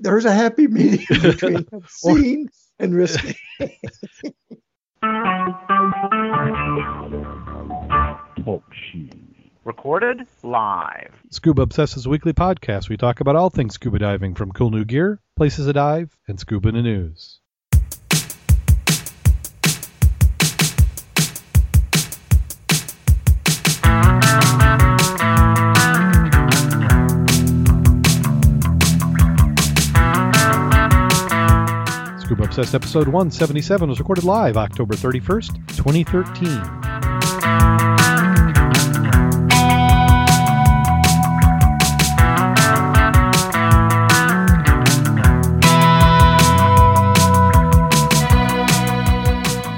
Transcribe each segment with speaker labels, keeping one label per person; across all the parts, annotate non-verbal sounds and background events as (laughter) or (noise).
Speaker 1: there's a happy medium (laughs) between obscene and risky.
Speaker 2: Talk Recorded live.
Speaker 3: Scuba Obsessed Weekly Podcast. We talk about all things scuba diving from cool new gear, places to dive, and scuba in the news. Obsessed episode 177 was recorded live October 31st, 2013.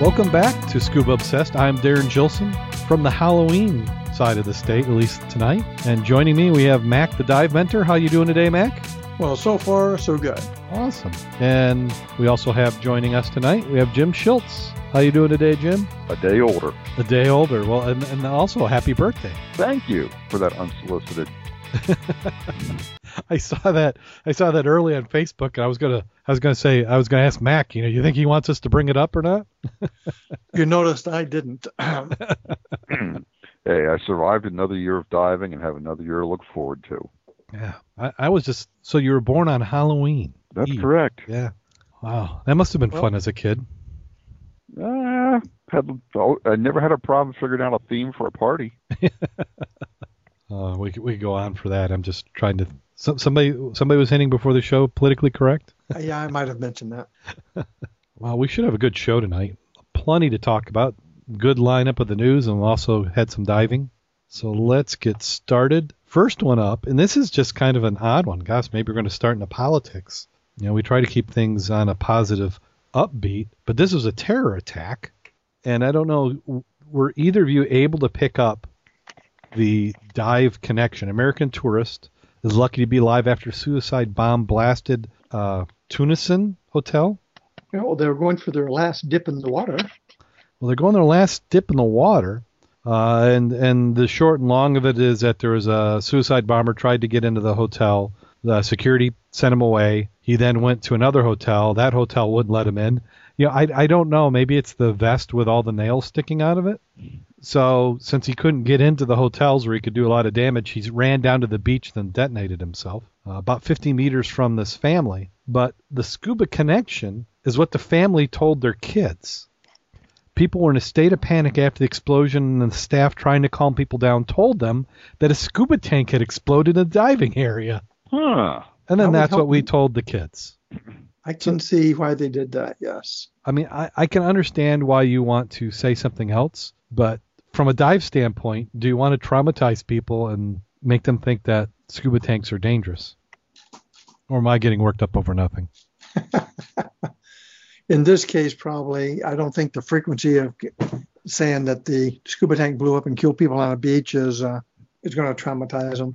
Speaker 3: Welcome back to Scuba Obsessed. I'm Darren Gilson from the Halloween side of the state, at least tonight. And joining me, we have Mac, the dive mentor. How you doing today, Mac?
Speaker 1: Well, so far, so good.
Speaker 3: Awesome. And we also have joining us tonight, we have Jim Schultz. How you doing today, Jim?
Speaker 4: A day older.
Speaker 3: A day older. Well, and, and also happy birthday.
Speaker 4: Thank you for that unsolicited. (laughs)
Speaker 3: I saw that. I saw that early on Facebook, and I was gonna. I was gonna say. I was gonna ask Mac. You know, you think he wants us to bring it up or not? (laughs)
Speaker 1: You noticed I didn't. (laughs) (clears throat)
Speaker 4: hey, I survived another year of diving and have another year to look forward to.
Speaker 3: Yeah. I, I was just. So you were born on Halloween.
Speaker 4: That's
Speaker 3: Eve.
Speaker 4: correct.
Speaker 3: Yeah. Wow. That must have been
Speaker 1: Well-
Speaker 3: fun as a kid.
Speaker 4: Uh, had oh, I never had a problem figuring out a theme for a party. (laughs)
Speaker 3: Uh, we could, we could go on for that. I'm just trying to. So, somebody somebody was hinting before the show. Politically correct. (laughs)
Speaker 1: yeah, I might have mentioned that. (laughs)
Speaker 3: Well, we should have a good show tonight. Plenty to talk about. Good lineup of the news, and we also had some diving. So let's get started. First one up, and this is just kind of an odd one. Gosh, maybe we're going to start into politics. You know, we try to keep things on a positive upbeat, but this was a terror attack, and I don't know. Were either of you able to pick up the dive connection? American tourist is lucky to be alive after suicide bomb blasted uh, Tunisian Hotel.
Speaker 1: You know, they were going for their last dip in the water.
Speaker 3: Well, they're going their last dip in the water, uh, and and the short and long of it is that there was a suicide bomber tried to get into the hotel. The security sent him away. He then went to another hotel. That hotel wouldn't let him in. You know, I I don't know. Maybe it's the vest with all the nails sticking out of it. So since he couldn't get into the hotels where he could do a lot of damage, he ran down to the beach then detonated himself uh, about 50 meters from this family. But the scuba connection is what the family told their kids. People were in a state of panic after the explosion, and the staff trying to calm people down told them that a scuba tank had exploded in the diving area.
Speaker 4: Huh.
Speaker 3: And then
Speaker 1: would
Speaker 3: that's what we told the kids.
Speaker 1: I can see why they did that. Yes.
Speaker 3: I mean, I, I can understand why you want to say something else, but from a dive standpoint, do you want to traumatize people and make them think that scuba tanks are dangerous? Or am I getting worked up over nothing? (laughs)
Speaker 1: In this case, probably, I don't think the frequency of saying that the scuba tank blew up and killed people on a beach is uh, is going to traumatize them.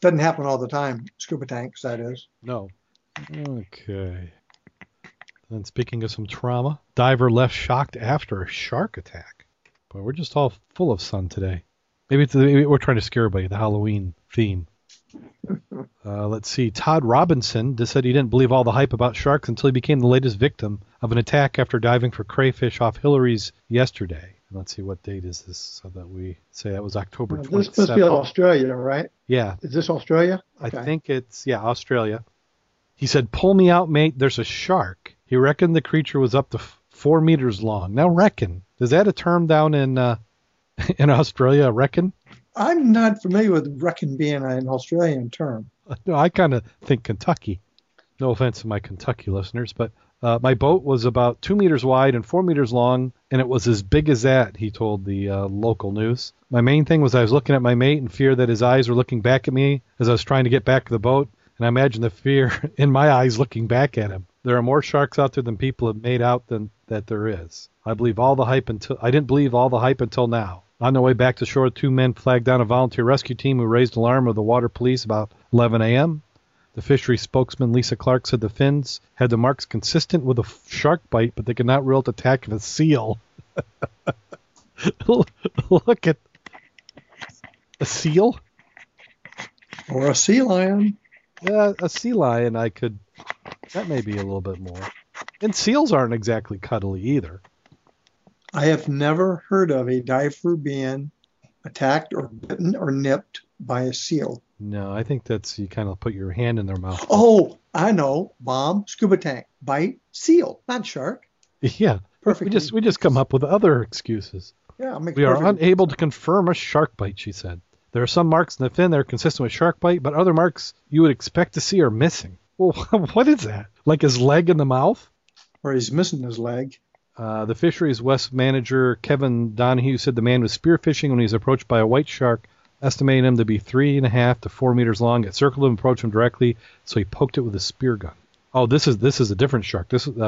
Speaker 1: Doesn't happen all the time. Scuba tanks, that is.
Speaker 3: No. Okay. And speaking of some trauma, diver left shocked after a shark attack. Boy, we're just all full of sun today. Maybe, maybe we're trying to scare everybody. The Halloween theme. (laughs) Uh, let's see. Todd Robinson just said he didn't believe all the hype about sharks until he became the latest victim of an attack after diving for crayfish off Hillarys yesterday. Let's see what date is this, so that we say that was October
Speaker 1: This
Speaker 3: twenty
Speaker 1: must be. Australia, right?
Speaker 3: Yeah,
Speaker 1: Is this Australia?
Speaker 3: I think it's yeah, Australia. He said, "Pull me out, mate. There's a shark." He reckoned the creature was up to f- four meters long. Now, reckon is that a term down in uh, (laughs) in Australia? Reckon?
Speaker 1: I'm not familiar with reckon being an Australian term.
Speaker 3: No, I kind of think Kentucky. No offense to my Kentucky listeners, but uh, my boat was about two meters wide and four meters long, and it was as big as that. He told the uh, local news. My main thing was I was looking at my mate in fear that his eyes were looking back at me as I was trying to get back to the boat, and I imagine the fear (laughs) in my eyes looking back at him. There are more sharks out there than people have made out than that there is. I believe all the hype until I didn't believe all the hype until now. On their way back to shore, two men flagged down a volunteer rescue team who raised alarm with the water police about 11 a.m. The fishery spokesman Lisa Clark said the fins had the marks consistent with a shark bite, but they could not rule out the attack of a seal. (laughs) Look at a seal.
Speaker 1: Or a sea lion.
Speaker 3: Yeah, a sea lion, I could. That may be a little bit more. And seals aren't exactly cuddly either.
Speaker 1: I have never heard of a diver being attacked or bitten or nipped by a seal.
Speaker 3: No, I think that's you kind of put your hand in their mouth.
Speaker 1: Oh, I know. Bomb, scuba tank, bite, seal, not shark. (laughs)
Speaker 3: Yeah,
Speaker 1: Perfect.
Speaker 3: we just we just come up with other excuses.
Speaker 1: yeah,
Speaker 3: We are unable to confirm a shark bite, she said. There are some marks in the fin that are consistent with shark bite, but other marks you would expect to see are missing. Well, (laughs) what is that? Like his leg in the mouth?
Speaker 1: or he's missing his leg.
Speaker 3: Uh, the fisheries west manager Kevin Donahue said the man was spearfishing when he was approached by a white shark, estimating him to be three and a half to four meters long. It circled him, approached him directly, so he poked it with a spear gun. Oh, this is this is a different shark. This is uh,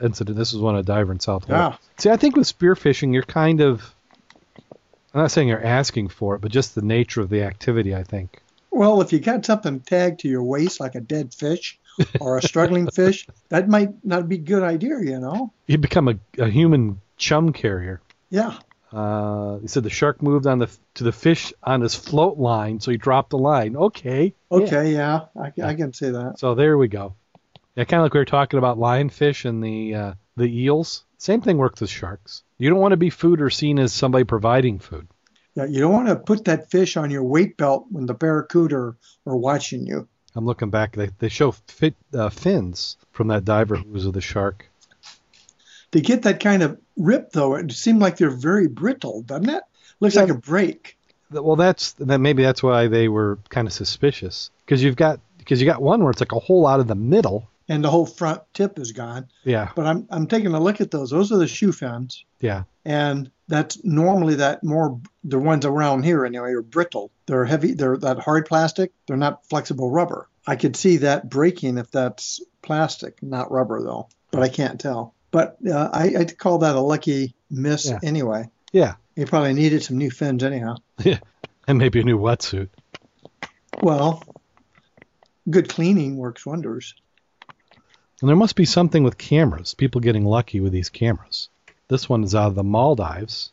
Speaker 3: uh, incident. This is one a diver in South Florida.
Speaker 1: Yeah.
Speaker 3: See, I think with spearfishing, you're kind of. I'm not saying you're asking for it, but just the nature of the activity. I think.
Speaker 1: Well, if you got something tagged to your waist like a dead fish or a struggling (laughs) fish, that might not be a good idea, you know?
Speaker 3: You become a, a human chum carrier.
Speaker 1: Yeah.
Speaker 3: Uh, he said the shark moved on the to the fish on his float line, so he dropped the line. Okay.
Speaker 1: Okay, yeah, I, I can see that.
Speaker 3: So there we go. Yeah, kind of like we were talking about lionfish and the uh, the eels. Same thing works with sharks. You don't want to be food or seen as somebody providing food.
Speaker 1: Yeah, you don't want to put that fish on your weight belt when the barracuda are, are watching you.
Speaker 3: I'm looking back. They they show fit, uh, fins from that diver who was with the shark.
Speaker 1: To get that kind of rip, though, it seemed like they're very brittle, doesn't it? Looks like a break.
Speaker 3: Well, that's then maybe that's why they were kind of suspicious because you've got because you got one where it's like a hole out of the middle.
Speaker 1: And the whole front tip is gone.
Speaker 3: Yeah,
Speaker 1: But I'm I'm taking a look at those. Those are the shoe fins.
Speaker 3: yeah.
Speaker 1: and that's normally that more the ones around here anyway are brittle. They're heavy. They're that hard plastic. They're not flexible rubber. I could see that breaking if that's plastic, not rubber though. But I can't tell. But uh, I, I'd call that a lucky miss
Speaker 3: Yeah.
Speaker 1: anyway.
Speaker 3: Yeah.
Speaker 1: He probably needed some new fins anyhow.
Speaker 3: Yeah, and maybe a new wetsuit.
Speaker 1: Well, good cleaning works wonders.
Speaker 3: And there must be something with cameras. People getting lucky with these cameras. This one is out of the Maldives.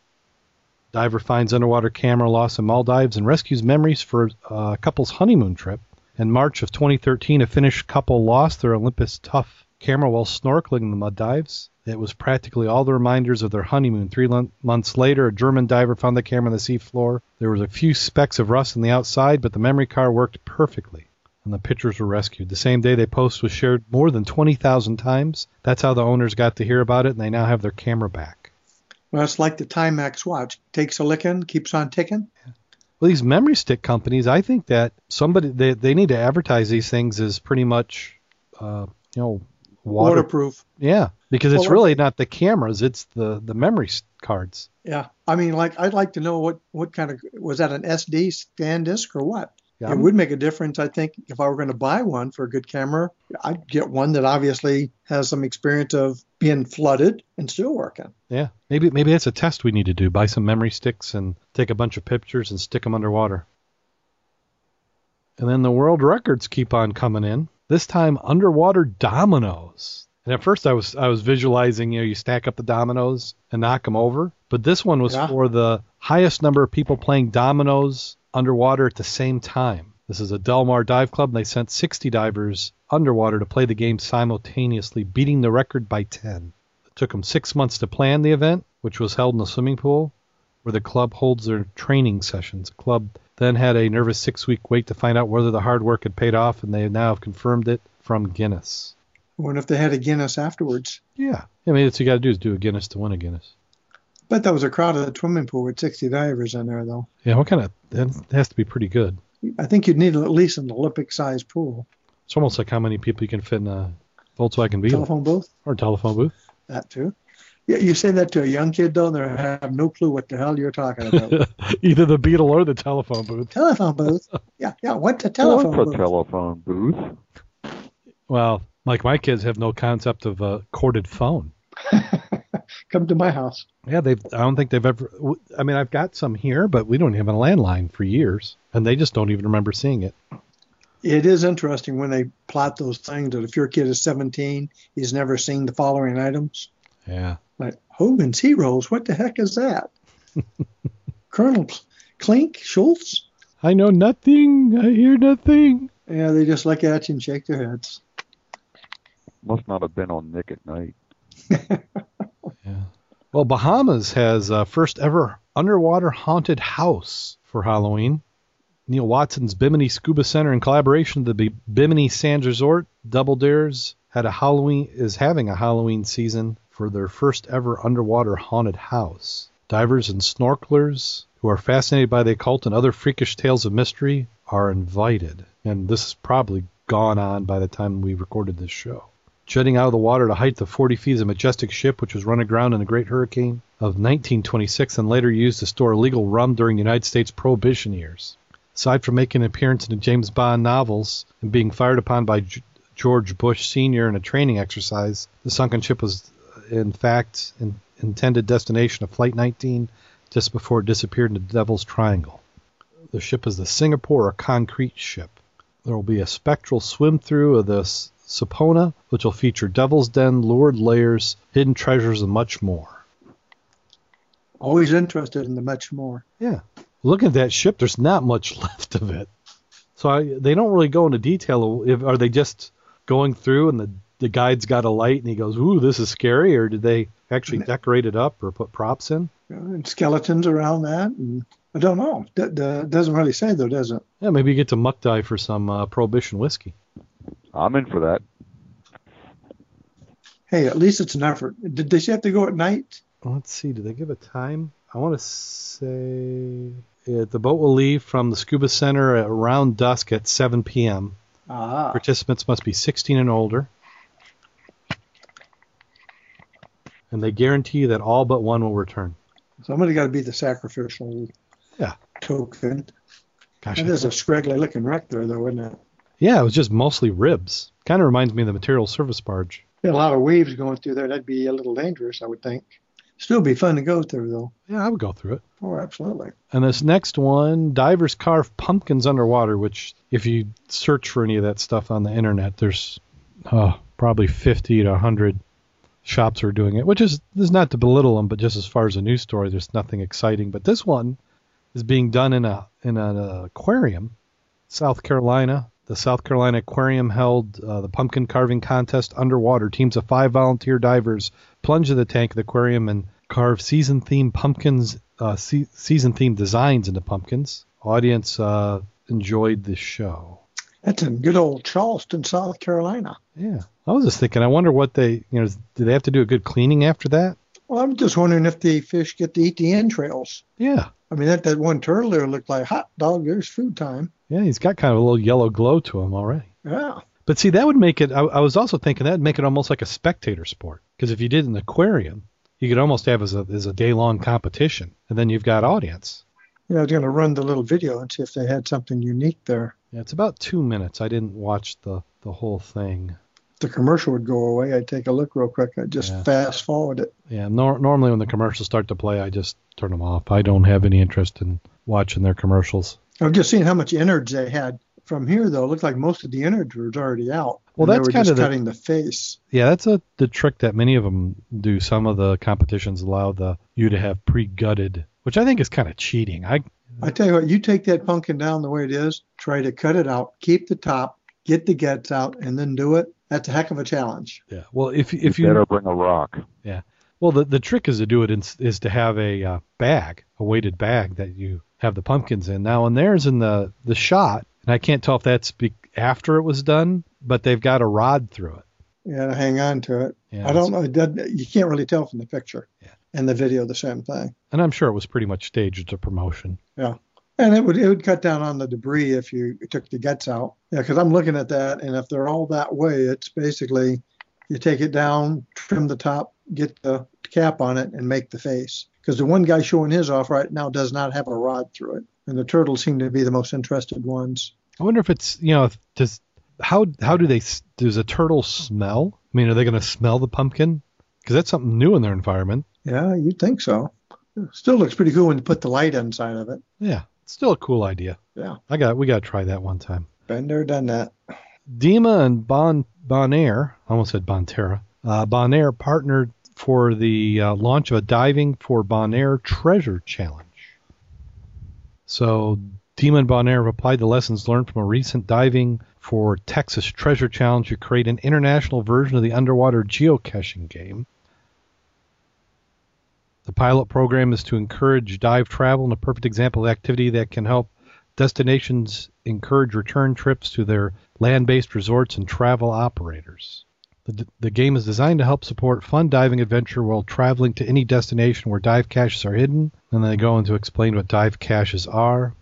Speaker 3: Diver finds underwater camera lost in Maldives and rescues memories for a couple's honeymoon trip. In March of 2013, a Finnish couple lost their Olympus Tough camera while snorkeling in the Maldives. It was practically all the reminders of their honeymoon. Three months later, a German diver found the camera on the seafloor. There was a few specks of rust on the outside, but the memory card worked perfectly and the pictures were rescued. The same day, the post was shared more than 20,000 times. That's how the owners got to hear about it, and they now have their camera back.
Speaker 1: Well, it's like the Timex watch. Takes a licking, keeps on ticking.
Speaker 3: Well, these memory stick companies, I think that somebody they, they need to advertise these things as pretty much, uh, you know, water.
Speaker 1: Waterproof.
Speaker 3: Yeah, because it's
Speaker 1: Well,
Speaker 3: really not the cameras; it's the the memory cards.
Speaker 1: Yeah. I mean, like, I'd like to know what, what kind of, was that an SD SanDisk or what?
Speaker 3: Yeah,
Speaker 1: it would make a difference, I think, if I were going to buy one for a good camera. I'd get one that obviously has some experience of being flooded and still working.
Speaker 3: yeah. Maybe maybe that's a test we need to do. Buy some memory sticks and take a bunch of pictures and stick them underwater. And then the world records keep on coming in. This time underwater dominoes. And at first I was I was visualizing, you know, you stack up the dominoes and knock them over. But this one was
Speaker 1: Yeah.
Speaker 3: for the highest number of people playing dominoes underwater at the same time. This is a Del Mar Dive Club, and they sent 60 divers underwater to play the game simultaneously, beating the record by 10. It took them six months to plan the event, which was held in a swimming pool where the club holds their training sessions. The club then had a nervous six week wait to find out whether the hard work had paid off, and they now have confirmed it from Guinness.
Speaker 1: I wonder if they had a Guinness afterwards.
Speaker 3: Yeah. I mean, that's what you got to do is do a Guinness to win a Guinness.
Speaker 1: But that was a crowded swimming pool with 60 divers in there, though.
Speaker 3: Yeah, what kind of, that has to be pretty good.
Speaker 1: I think you'd need at least an Olympic sized pool.
Speaker 3: It's almost like how many people you can fit in a Volkswagen Beetle
Speaker 1: Telephone booth,
Speaker 3: or a telephone booth.
Speaker 1: that too. Yeah, you say that to a young kid, though, they have no clue what the hell you're talking about. (laughs)
Speaker 3: Either the Beetle or the telephone booth.
Speaker 1: telephone booth. Yeah, yeah. What's a telephone
Speaker 4: What's a telephone booth?
Speaker 3: Well, like my kids have no concept of a corded phone. (laughs)
Speaker 1: Come to my house.
Speaker 3: Yeah, they've. I don't think they've ever. I mean, I've got some here, but we don't have a landline for years, and they just don't even remember seeing it.
Speaker 1: It is interesting when they plot those things that if your kid is 17, he's never seen the following items.
Speaker 3: Yeah.
Speaker 1: Like Hogan's Heroes, what the heck is that? (laughs) Colonel Klink Schultz?
Speaker 3: I know nothing. I hear nothing.
Speaker 1: Yeah, they just look at you and shake their heads.
Speaker 4: Must not have been on Nick at night. (laughs)
Speaker 3: Yeah. Well, Bahamas has uh, first ever underwater haunted house for Halloween. Neil Watson's Bimini Scuba Center, in collaboration with the Bimini Sands Resort, Double Dares had a Halloween is having a Halloween season for their first ever underwater haunted house. Divers and snorkelers who are fascinated by the occult and other freakish tales of mystery are invited. And this is probably gone on by the time we recorded this show. Jutting out of the water to height of 40 feet is a majestic ship which was run aground in the Great Hurricane of 1926 and later used to store illegal rum during the United States Prohibition years. Aside from making an appearance in the James Bond novels and being fired upon by George Bush Sr. in a training exercise, the sunken ship was, in fact, an intended destination of Flight 19 just before it disappeared in the Devil's Triangle. The ship is the Singapore a concrete ship. There will be a spectral swim through of the S- Sapona, which will feature Devil's Den, lured layers, hidden treasures, and much more.
Speaker 1: Always interested in the much more.
Speaker 3: Yeah. Looking at that ship, there's not much (laughs) left of it. So I, they don't really go into detail. If, are they just going through and the, the guide's got a light and he goes, ooh, this is scary? Or did they actually decorate it up or put props in?
Speaker 1: And skeletons around that. And I don't know. D- doesn't really say though, does it?
Speaker 3: Yeah, maybe you get to muck dive for some uh, Prohibition whiskey.
Speaker 4: I'm in for that.
Speaker 1: Hey, at least it's an effort. Did she have to go at night?
Speaker 3: Let's see, do they give a time? I want to say uh, the boat will leave from the scuba center at around dusk at 7 p.m.
Speaker 1: Ah,
Speaker 3: Participants must be 16 and older. And they guarantee that all but one will return.
Speaker 1: somebody got to be the sacrificial
Speaker 3: Yeah.
Speaker 1: token.
Speaker 3: Gosh,
Speaker 1: That is a scraggly looking wreck there, though, isn't it?
Speaker 3: Yeah, it was just mostly ribs. Kind of reminds me of the material service barge.
Speaker 1: Got a lot of waves going through there. That'd be a little dangerous, I would think. Still be fun to go through, though.
Speaker 3: Yeah, I would go through it.
Speaker 1: Oh, absolutely.
Speaker 3: And this next one, divers carve pumpkins underwater, which if you search for any of that stuff on the internet, there's oh, probably 50 to 100 shops are doing it, which is, is not to belittle them, but just as far as a news story, there's nothing exciting. But this one is being done in a in an aquarium, South Carolina. The South Carolina Aquarium held uh, the pumpkin carving contest underwater. Teams of five volunteer divers plunge in the tank of the aquarium and carve season-themed pumpkins, uh, se- season-themed designs into pumpkins. Audience uh, enjoyed the show.
Speaker 1: That's in good old Charleston, South Carolina.
Speaker 3: Yeah, I was just thinking. I wonder what they, you know, do they have to do a good cleaning after that?
Speaker 1: Well, I'm just wondering if the fish get to eat the entrails.
Speaker 3: Yeah,
Speaker 1: I mean, that, that one turtle there looked like hot dog. There's food time.
Speaker 3: Yeah, he's got kind of a little yellow glow to him already.
Speaker 1: Yeah.
Speaker 3: But see, that would make it. I, I was also thinking that would make it almost like a spectator sport. Because if you did an aquarium, you could almost have as a as a day long competition, and then you've got audience.
Speaker 1: Yeah, I was going to run the little video and see if they had something unique there.
Speaker 3: Yeah, it's about two minutes. I didn't watch the the whole thing.
Speaker 1: The commercial would go away. I'd take a look real quick. I'd just
Speaker 3: Yeah.
Speaker 1: fast forward it.
Speaker 3: Yeah, nor- normally when the commercials start to play, I just turn them off. I don't have any interest in watching their commercials.
Speaker 1: I've just seen how much innards they had. From here, though, it looked like most of the innards was already out.
Speaker 3: Well, that's kind
Speaker 1: just
Speaker 3: of the-
Speaker 1: cutting the face.
Speaker 3: Yeah, that's a the trick that many of them do. Some of the competitions allow the you to have pre-gutted, which I think is kind of cheating. I
Speaker 1: I tell you what, you take that pumpkin down the way it is, try to cut it out, keep the top, get the guts out, and then do it. That's a heck of a challenge.
Speaker 3: yeah. Well, if if
Speaker 4: you
Speaker 3: you
Speaker 4: better bring a rock. Yeah.
Speaker 3: Well, the the trick is to do it in, is to have a uh, bag, a weighted bag that you have the pumpkins in. Now, and there's in the the shot, and I can't tell if that's be, after it was done, but they've got a rod through it.
Speaker 1: Yeah, to hang on to it.
Speaker 3: Yeah,
Speaker 1: I don't know. You can't really tell from the picture.
Speaker 3: Yeah.
Speaker 1: And the video, the same thing.
Speaker 3: And I'm sure it was pretty much staged to promotion. Yeah.
Speaker 1: And it would it would cut down on the debris if you took the guts out. Yeah, because I'm looking at that, and if they're all that way, it's basically you take it down, trim the top, get the cap on it, and make the face. Because the one guy showing his off right now does not have a rod through it, and the turtles seem to be the most interested ones.
Speaker 3: I wonder if it's you know does how how do they s- does a turtle smell? I mean, are they going to smell the pumpkin? Because that's something new in their environment.
Speaker 1: Yeah, you'd think so. Still looks pretty cool when you put the light inside of it.
Speaker 3: Yeah, it's still a cool idea.
Speaker 1: Yeah.
Speaker 3: I got we got to try that one time.
Speaker 1: Been there, done that.
Speaker 3: DEMA and Bon Bonaire, I almost said Bonterra. Uh, Bonaire partnered for the uh, launch of a diving for Bonaire Treasure Challenge. So Team Bonaire have applied the lessons learned from a recent diving for Texas Treasure Challenge to create an international version of the underwater geocaching game. The pilot program is to encourage dive travel and a perfect example of activity that can help destinations encourage return trips to their land based resorts and travel operators. The, the game is designed to help support fun diving adventure while traveling to any destination where dive caches are hidden. And then they go on to explain what dive caches are.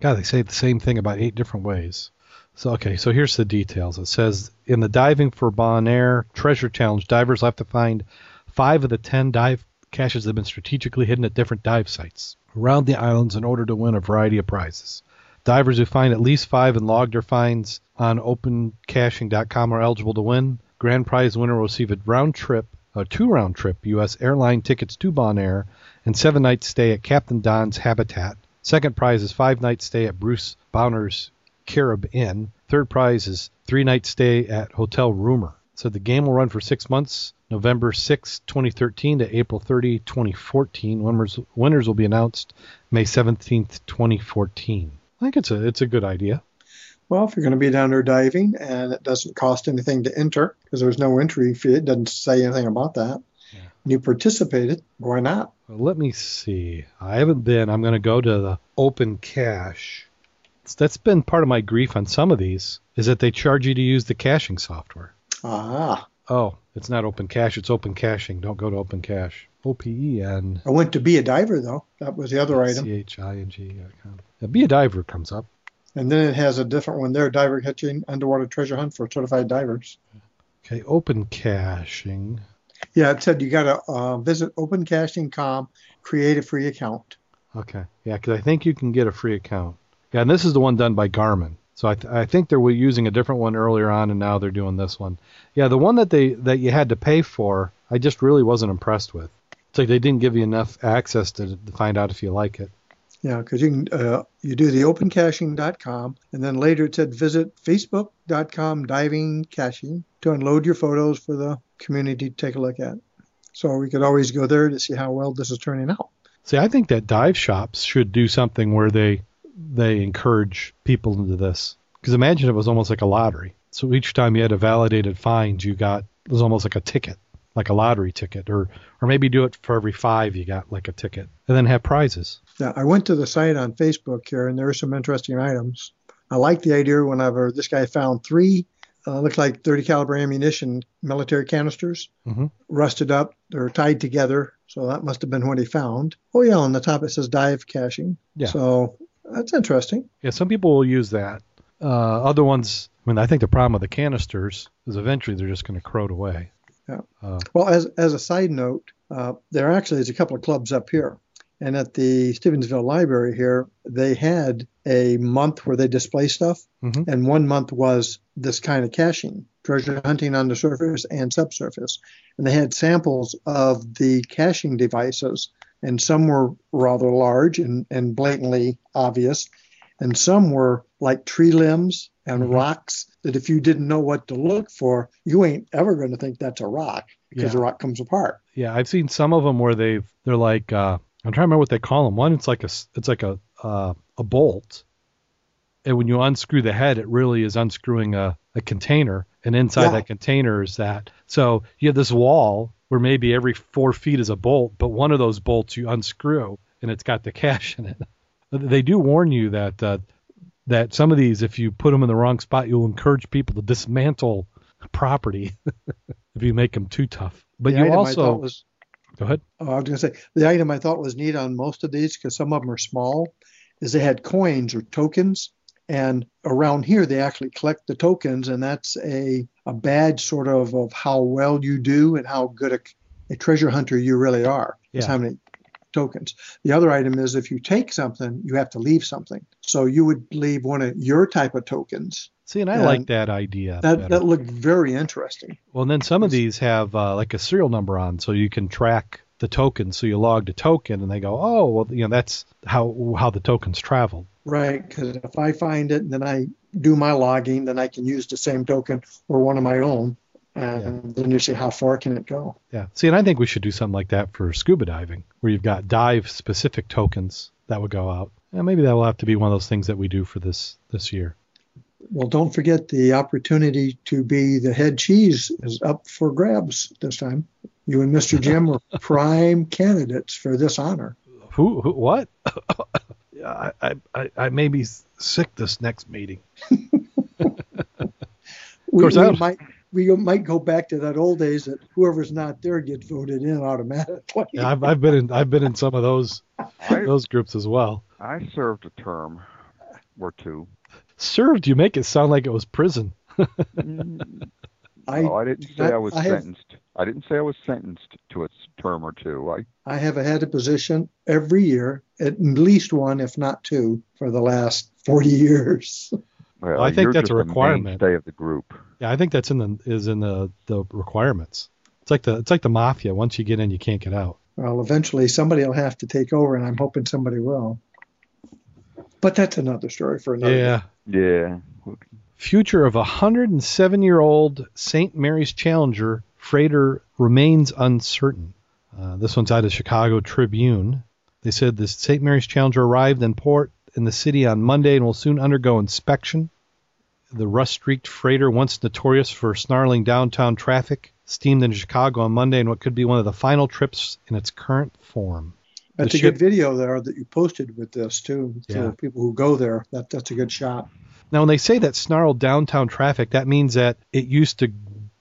Speaker 3: God, they say the same thing about eight different ways. So okay, so here's the details. It says in the diving for Bonaire Treasure Challenge, divers have to find five of the ten dive caches that have been strategically hidden at different dive sites around the islands in order to win a variety of prizes. Divers who find at least five and log their finds on opencaching.com are eligible to win. Grand prize winner will receive a round trip, a two round trip U.S. airline tickets to Bonaire, and seven night stay at Captain Don's Habitat. Second prize is five night stay at Bruce Bowker's Carib Inn. Third prize is three night stay at Hotel Rumor. So the game will run for six months, November 6, 2013 to April 30, 2014. Winners, winners will be announced May 17th, 2014. I think it's a it's a good idea.
Speaker 1: Well, if you're going to be down there diving and it doesn't cost anything to enter because there's no entry fee, it doesn't say anything about that.
Speaker 3: Yeah.
Speaker 1: And you participated, why not?
Speaker 3: Well, let me see. I haven't been. I'm going to go to the Open Cache. That's been part of my grief on some of these is that they charge you to use the caching software.
Speaker 1: Ah,
Speaker 3: Oh, it's not Open Cache. It's Open Caching. Don't go to Open Cache. O P E N
Speaker 1: I went to be a diver though. That was the other item.
Speaker 3: C H I N G. Be a diver comes up.
Speaker 1: And then it has a different one there, diver catching underwater treasure hunt for certified divers.
Speaker 3: Okay, Open Caching.
Speaker 1: Yeah, it said you got to uh, visit opencaching.com, create a free account.
Speaker 3: Okay, yeah, because I think you can get a free account. Yeah, and this is the one done by Garmin. So I, th- I think they were using a different one earlier on, and now they're doing this one. Yeah, the one that they that you had to pay for, I just really wasn't impressed with. It's like they didn't give you enough access to, to find out if you like it.
Speaker 1: Yeah, because you can uh, you do the opencaching.com, and then later it said visit facebook.com diving caching to unload your photos for the community to take a look at. So we could always go there to see how well this is turning out.
Speaker 3: See, I think that dive shops should do something where they they encourage people into this. Because imagine it was almost like a lottery. So each time you had a validated find, you got it was almost like a ticket, like a lottery ticket, or or maybe do it for every five you got like a ticket, and then have prizes.
Speaker 1: Now, I went to the site on Facebook here, and there are some interesting items. I like the idea whenever this guy found three, uh, looked like 30 caliber ammunition military canisters,
Speaker 3: hmm
Speaker 1: rusted up. They're tied together, so that must have been what he found. Oh yeah, on the top it says dive caching.
Speaker 3: Yeah.
Speaker 1: So that's interesting.
Speaker 3: Yeah, some people will use that. Uh, other ones, I mean, I think the problem with the canisters is eventually they're just going to corrode away.
Speaker 1: Yeah.
Speaker 3: Uh,
Speaker 1: Well, as as a side note, uh, there actually is a couple of clubs up here, and at the Stevensville Library here, they had a month where they display stuff,
Speaker 3: Mhm.
Speaker 1: and one month was this kind of caching, treasure hunting on the surface and subsurface, and they had samples of the caching devices, and some were rather large and, and blatantly obvious, and some were like tree limbs and
Speaker 3: Mhm.
Speaker 1: rocks that if you didn't know what to look for, you ain't ever going to think that's a rock because
Speaker 3: Yeah.
Speaker 1: the rock comes apart.
Speaker 3: Yeah, I've seen some of them where they've they're like uh, I'm trying to remember what they call them. One, it's like a it's like a uh, a bolt, and when you unscrew the head, it really is unscrewing a, a container, and inside
Speaker 1: Yeah.
Speaker 3: that container is that. So you have this wall where maybe every four feet is a bolt, but one of those bolts you unscrew, and it's got the cash in it. (laughs) They do warn you that uh, that some of these, if you put them in the wrong spot, you'll encourage people to dismantle property (laughs) if you make them too tough. But
Speaker 1: the
Speaker 3: you also
Speaker 1: was,
Speaker 3: go ahead.
Speaker 1: oh, I was going to say the item I thought was neat on most of these because some of them are small, is they had coins or tokens, and around here they actually collect the tokens, and that's a a badge sort of of how well you do and how good a, a treasure hunter you really are.
Speaker 3: Yeah.
Speaker 1: how many tokens. The other item is if you take something, you have to leave something. So you would leave one of your type of tokens.
Speaker 3: See, and I
Speaker 1: And
Speaker 3: like that idea.
Speaker 1: That
Speaker 3: better.
Speaker 1: that looked very interesting.
Speaker 3: well, and then some of these have uh, like a serial number on, so you can track the token. So you log the token, and they go, "Oh, well, you know, that's how how the tokens traveled."
Speaker 1: Right, because if I find it and then I do my logging, then I can use the same token or one of my own, and then you see how far can it go.
Speaker 3: Yeah. See, and I think we should do something like that for scuba diving, where you've got dive specific tokens that would go out, And maybe that will have to be one of those things that we do for this this year.
Speaker 1: Well, don't forget the opportunity to be the head cheese is up for grabs this time. You and Mr. (laughs) Jim were prime candidates for this honor.
Speaker 3: Who? who what? (laughs) I, I I may be sick this next meeting. (laughs)
Speaker 1: We,
Speaker 3: course,
Speaker 1: we
Speaker 3: I-
Speaker 1: might we might go back to that old days that whoever's not there gets voted in automatically.
Speaker 3: Yeah, I've I've been in I've been in some of those
Speaker 4: I,
Speaker 3: those groups as well.
Speaker 4: I served a term or two.
Speaker 3: Served, you make it sound like it was prison.
Speaker 1: I mm, (laughs)
Speaker 4: no, I didn't say I was
Speaker 1: I have-
Speaker 4: sentenced. I didn't say I was sentenced to a term or two. I
Speaker 1: I have had a position every year, at least one, if not two, for the last 40 (laughs) years.
Speaker 4: Well,
Speaker 3: I think that's a requirement.
Speaker 4: mainstay of the group.
Speaker 3: Yeah, I think that's in the is in the the requirements. It's like the it's like the mafia. Once you get in, you can't get out.
Speaker 1: Well, eventually somebody will have to take over, and I'm hoping somebody will. But that's another story for another.
Speaker 3: Yeah.
Speaker 4: Yeah.
Speaker 3: Future of a 107 year old St. Mary's Challenger freighter remains uncertain. Uh, this one's out of Chicago Tribune. They said the St. Mary's Challenger arrived in port in the city on Monday and will soon undergo inspection. The rust streaked freighter, once notorious for snarling downtown traffic, steamed into Chicago on Monday in what could be one of the final trips in its current form.
Speaker 1: That's
Speaker 3: The
Speaker 1: a good video there that you posted with this too.
Speaker 3: Yeah.
Speaker 1: People who go there, that that's a good shot.
Speaker 3: Now, when they say that snarled downtown traffic, that means that it used to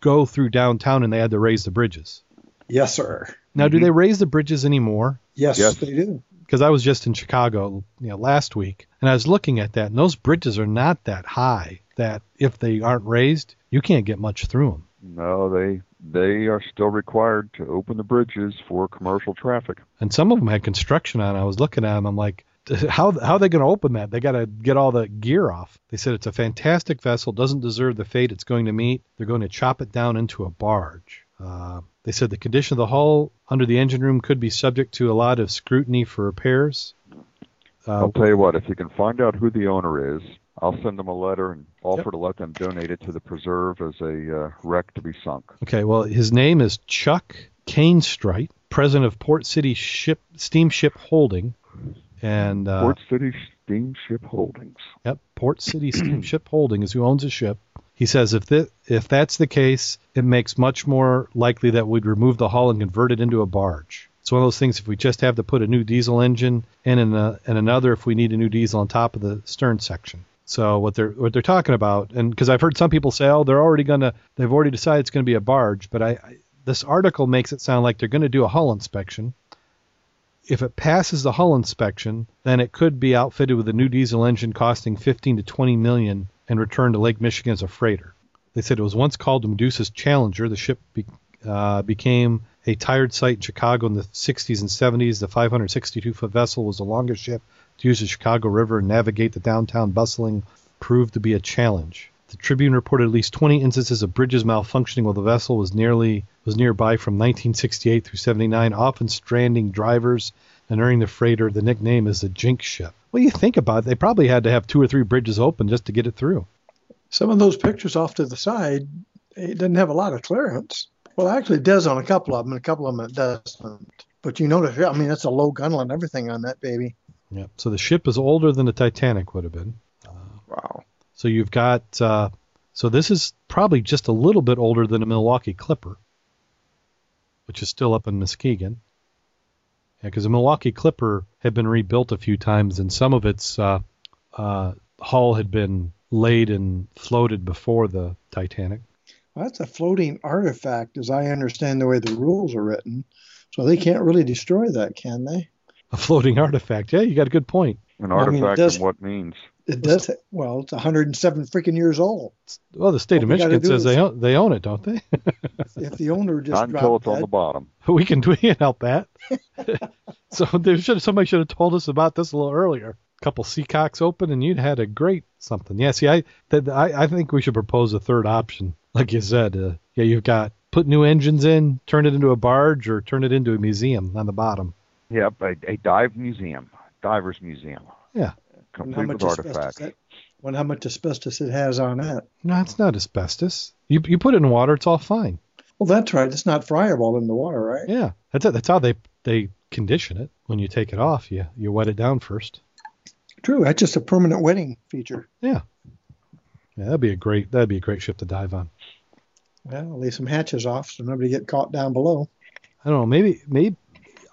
Speaker 3: go through downtown and they had to raise the bridges.
Speaker 1: Yes, sir.
Speaker 3: Now, do mm-hmm. they raise the bridges anymore?
Speaker 1: Yes,
Speaker 4: Yes.
Speaker 1: they do.
Speaker 3: Because I was just in Chicago, you know, last week, and I was looking at that, and those bridges are not that high. That if they aren't raised, you can't get much through them.
Speaker 4: No, they they are still required to open the bridges for commercial traffic.
Speaker 3: And some of them had construction on. I was looking at them. I'm like, how how are they going to open that? They got to get all the gear off. They said it's a fantastic vessel, doesn't deserve the fate it's going to meet. They're going to chop it down into a barge. Uh, they said the condition of the hull under the engine room could be subject to a lot of scrutiny for repairs. Uh,
Speaker 4: I'll tell you what, if you can find out who the owner is, I'll send them a letter and offer to let them donate it to the preserve as a uh, wreck to be sunk.
Speaker 3: Okay, well, his name is Chuck Canestraight, president of Port City Ship Steamship Holding, and uh,
Speaker 4: Port City Steamship Holdings.
Speaker 3: yep, Port City Steamship Holding is who owns the ship. He says if that if that's the case, it makes much more likely that we'd remove the hull and convert it into a barge. It's one of those things. If we just have to put a new diesel engine in and, a, and another, if we need a new diesel on top of the stern section. So what they're what they're talking about, and because I've heard some people say, oh, they're already gonna, they've already decided it's gonna be a barge, but I, I this article makes it sound like they're gonna do a hull inspection. If it passes the hull inspection, then it could be outfitted with a new diesel engine costing 15 to 20 million and returned to Lake Michigan as a freighter. They said it was once called the Medusa's Challenger. The ship be, uh, became a tired sight in Chicago in the 60s and 70s. The 562 foot vessel was the longest ship to use the Chicago River and navigate the downtown bustling proved to be a challenge. The Tribune reported at least 20 instances of bridges malfunctioning while the vessel was nearly was nearby from 1968 through 79, often stranding drivers and earning the freighter the nickname as the Jinx ship. Well, you think about it, they probably had to have two or three bridges open just to get it through.
Speaker 1: Some of those pictures off to the side, it doesn't have a lot of clearance. Well, actually, it does on a couple of them, and a couple of them it doesn't. But you notice, I mean, it's a low gunwale and everything on that baby.
Speaker 3: Yeah. So the ship is older than the Titanic would have been.
Speaker 4: Wow.
Speaker 3: So you've got uh, so this is probably just a little bit older than a Milwaukee Clipper, which is still up in Muskegon. Yeah, because the Milwaukee Clipper had been rebuilt a few times, and some of its uh, uh, hull had been laid and floated before the Titanic.
Speaker 1: Well, that's a floating artifact, as I understand the way the rules are written. So they can't really destroy that, can they?
Speaker 3: A floating artifact. Yeah, you got a good point.
Speaker 4: An
Speaker 1: Well, I mean,
Speaker 4: artifact
Speaker 1: does-
Speaker 4: in what means?
Speaker 1: It does. Well, it's 107 freaking years old.
Speaker 3: Well, the state
Speaker 1: What
Speaker 3: of Michigan says they own, they own it, don't they?
Speaker 1: If the owner (laughs) just
Speaker 4: Not until
Speaker 1: dropped
Speaker 4: it's on the bottom. (laughs)
Speaker 3: we can (laughs) we can help that. so there should somebody should have told us about this a little earlier. A couple seacocks open, and you'd had a great something. Yeah, see, I that, I, I think we should propose a third option, like you said. Uh, yeah, you've got put new engines in, turn it into a barge, or turn it into a museum on the bottom.
Speaker 4: Yep, a, a dive museum, divers museum.
Speaker 3: Yeah.
Speaker 1: And how
Speaker 4: Complete
Speaker 1: much
Speaker 4: with
Speaker 1: asbestos
Speaker 4: artifacts.
Speaker 1: that, when how much asbestos it has on it.
Speaker 3: No, it's not asbestos. You you put it in water, it's all fine.
Speaker 1: Well, that's right. It's not friable in the water, right?
Speaker 3: Yeah, that's it. That's how they they condition it. When you take it off, you you wet it down first.
Speaker 1: True, that's just a permanent wetting feature.
Speaker 3: Yeah. Yeah, that'd be a great that'd be a great ship to dive on.
Speaker 1: Well, leave some hatches off so nobody get caught down below.
Speaker 3: I don't know. Maybe maybe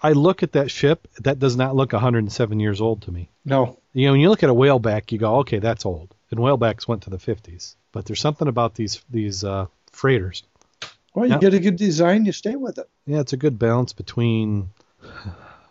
Speaker 3: I look at that ship. That does not look 107 years old to me.
Speaker 1: No,
Speaker 3: You know, when you look at a whaleback, you go, okay, that's old. And whalebacks went to the 50s. But there's something about these these uh, freighters.
Speaker 1: well, you
Speaker 3: Yeah.
Speaker 1: get a good design, you stay with it.
Speaker 3: Yeah, it's a good balance between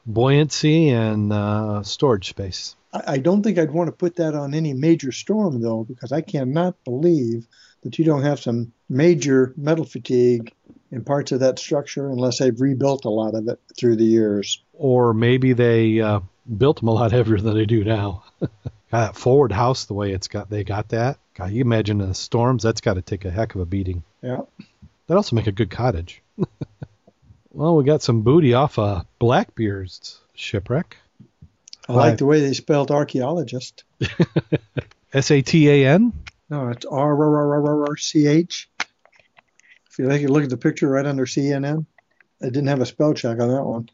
Speaker 3: buoyancy and uh, storage space.
Speaker 1: I, I don't think I'd want to put that on any major storm though, because I cannot believe that you don't have some major metal fatigue in parts of that structure unless they've rebuilt a lot of it through the years.
Speaker 3: Or maybe they uh, built them a lot (laughs) heavier than they do now. (laughs) got that forward house the way it's got. They got that. God, you imagine the storms, that's got to take a heck of a beating.
Speaker 1: Yeah.
Speaker 3: That'd also make a good cottage. (laughs) well, we got some booty off uh, Blackbeard's shipwreck.
Speaker 1: I like the way they spelled archaeologist.
Speaker 3: S A T A N.
Speaker 1: No, it's R R R R R C H. If you like, you look at the picture right under CNN. It didn't have a spell check on that one.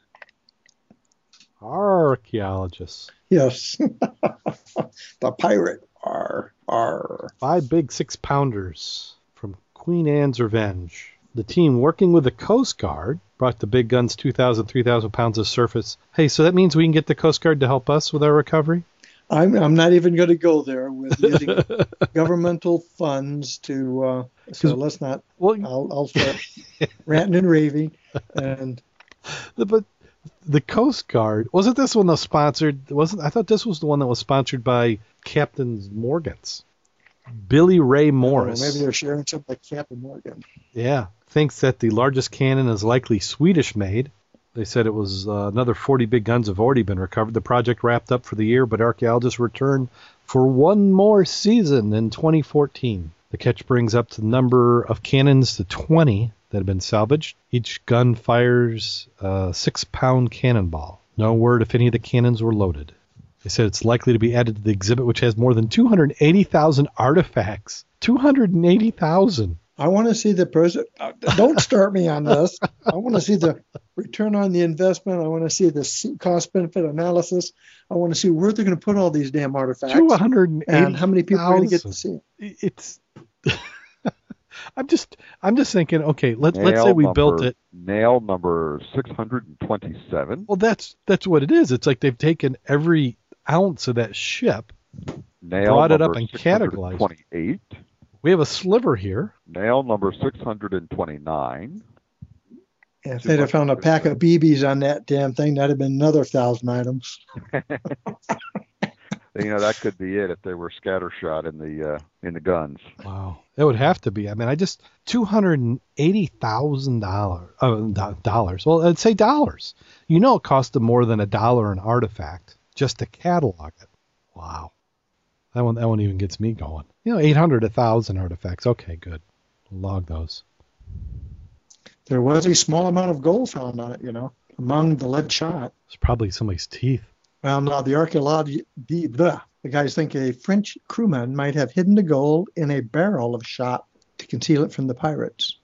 Speaker 3: Archaeologists.
Speaker 1: Yes, (laughs) the pirate. R R.
Speaker 3: Five big six pounders from Queen Anne's Revenge. The team working with the Coast Guard brought the big guns 2,000, 3,000 pounds of surface. Hey, so that means we can get the Coast Guard to help us with our recovery?
Speaker 1: I'm I'm not even going to go there with using (laughs) governmental funds to. Uh, so let's not.
Speaker 3: Well,
Speaker 1: I'll I'll (laughs) start ranting and raving, and
Speaker 3: the- but the Coast Guard wasn't this one that was sponsored? Wasn't I thought this was the one that was sponsored by Captain Morgan's, Billy Ray Morris.
Speaker 1: Well, maybe they're sharing something like Captain Morgan.
Speaker 3: Yeah, thinks that the largest cannon is likely Swedish made. They said it was uh, another 40 big guns have already been recovered. The project wrapped up for the year, but archaeologists return for one more season in 2014. The catch brings up the number of cannons to 20 that have been salvaged. Each gun fires a six pound cannonball. No word if any of the cannons were loaded. They said it's likely to be added to the exhibit, which has more than 280,000 artifacts. 280,000.
Speaker 1: I want to see the person. uh, Don't start me on this. I want to see the return on the investment. I want to see the cost benefit analysis. I want to see where they're going to put all these damn artifacts
Speaker 3: Two hundred
Speaker 1: and how many people are going to get to see it.
Speaker 3: It's. (laughs) I'm just. I'm just thinking. Okay, let let's say
Speaker 4: Nail
Speaker 3: we built it.
Speaker 4: Nail number 627.
Speaker 3: Well, that's that's what it is. It's like they've taken every ounce of that ship.
Speaker 4: Nail
Speaker 3: brought it up and categorized.
Speaker 4: 628.
Speaker 3: We have a sliver here.
Speaker 4: Nail number 629.
Speaker 1: And if they'd have found a pack of BBs on that damn thing, that'd have been another thousand items. (laughs)
Speaker 4: You know that could be it if they were scattershot in the uh, in the guns.
Speaker 3: Wow, that would have to be. I mean, I just two hundred and eighty thousand dollars. Uh, dollars. Well, I'd say dollars. You know, it cost them more than a dollar an artifact just to catalog it. Wow, that one that one even gets me going. You know, eight hundred, a thousand artifacts. Okay, good. Log those.
Speaker 1: There was a small amount of gold found on it, you know, among the lead shot.
Speaker 3: It's probably somebody's teeth.
Speaker 1: Well, now the archaeology, the, the, the guys think a French crewman might have hidden the gold in a barrel of shot to conceal it from the pirates.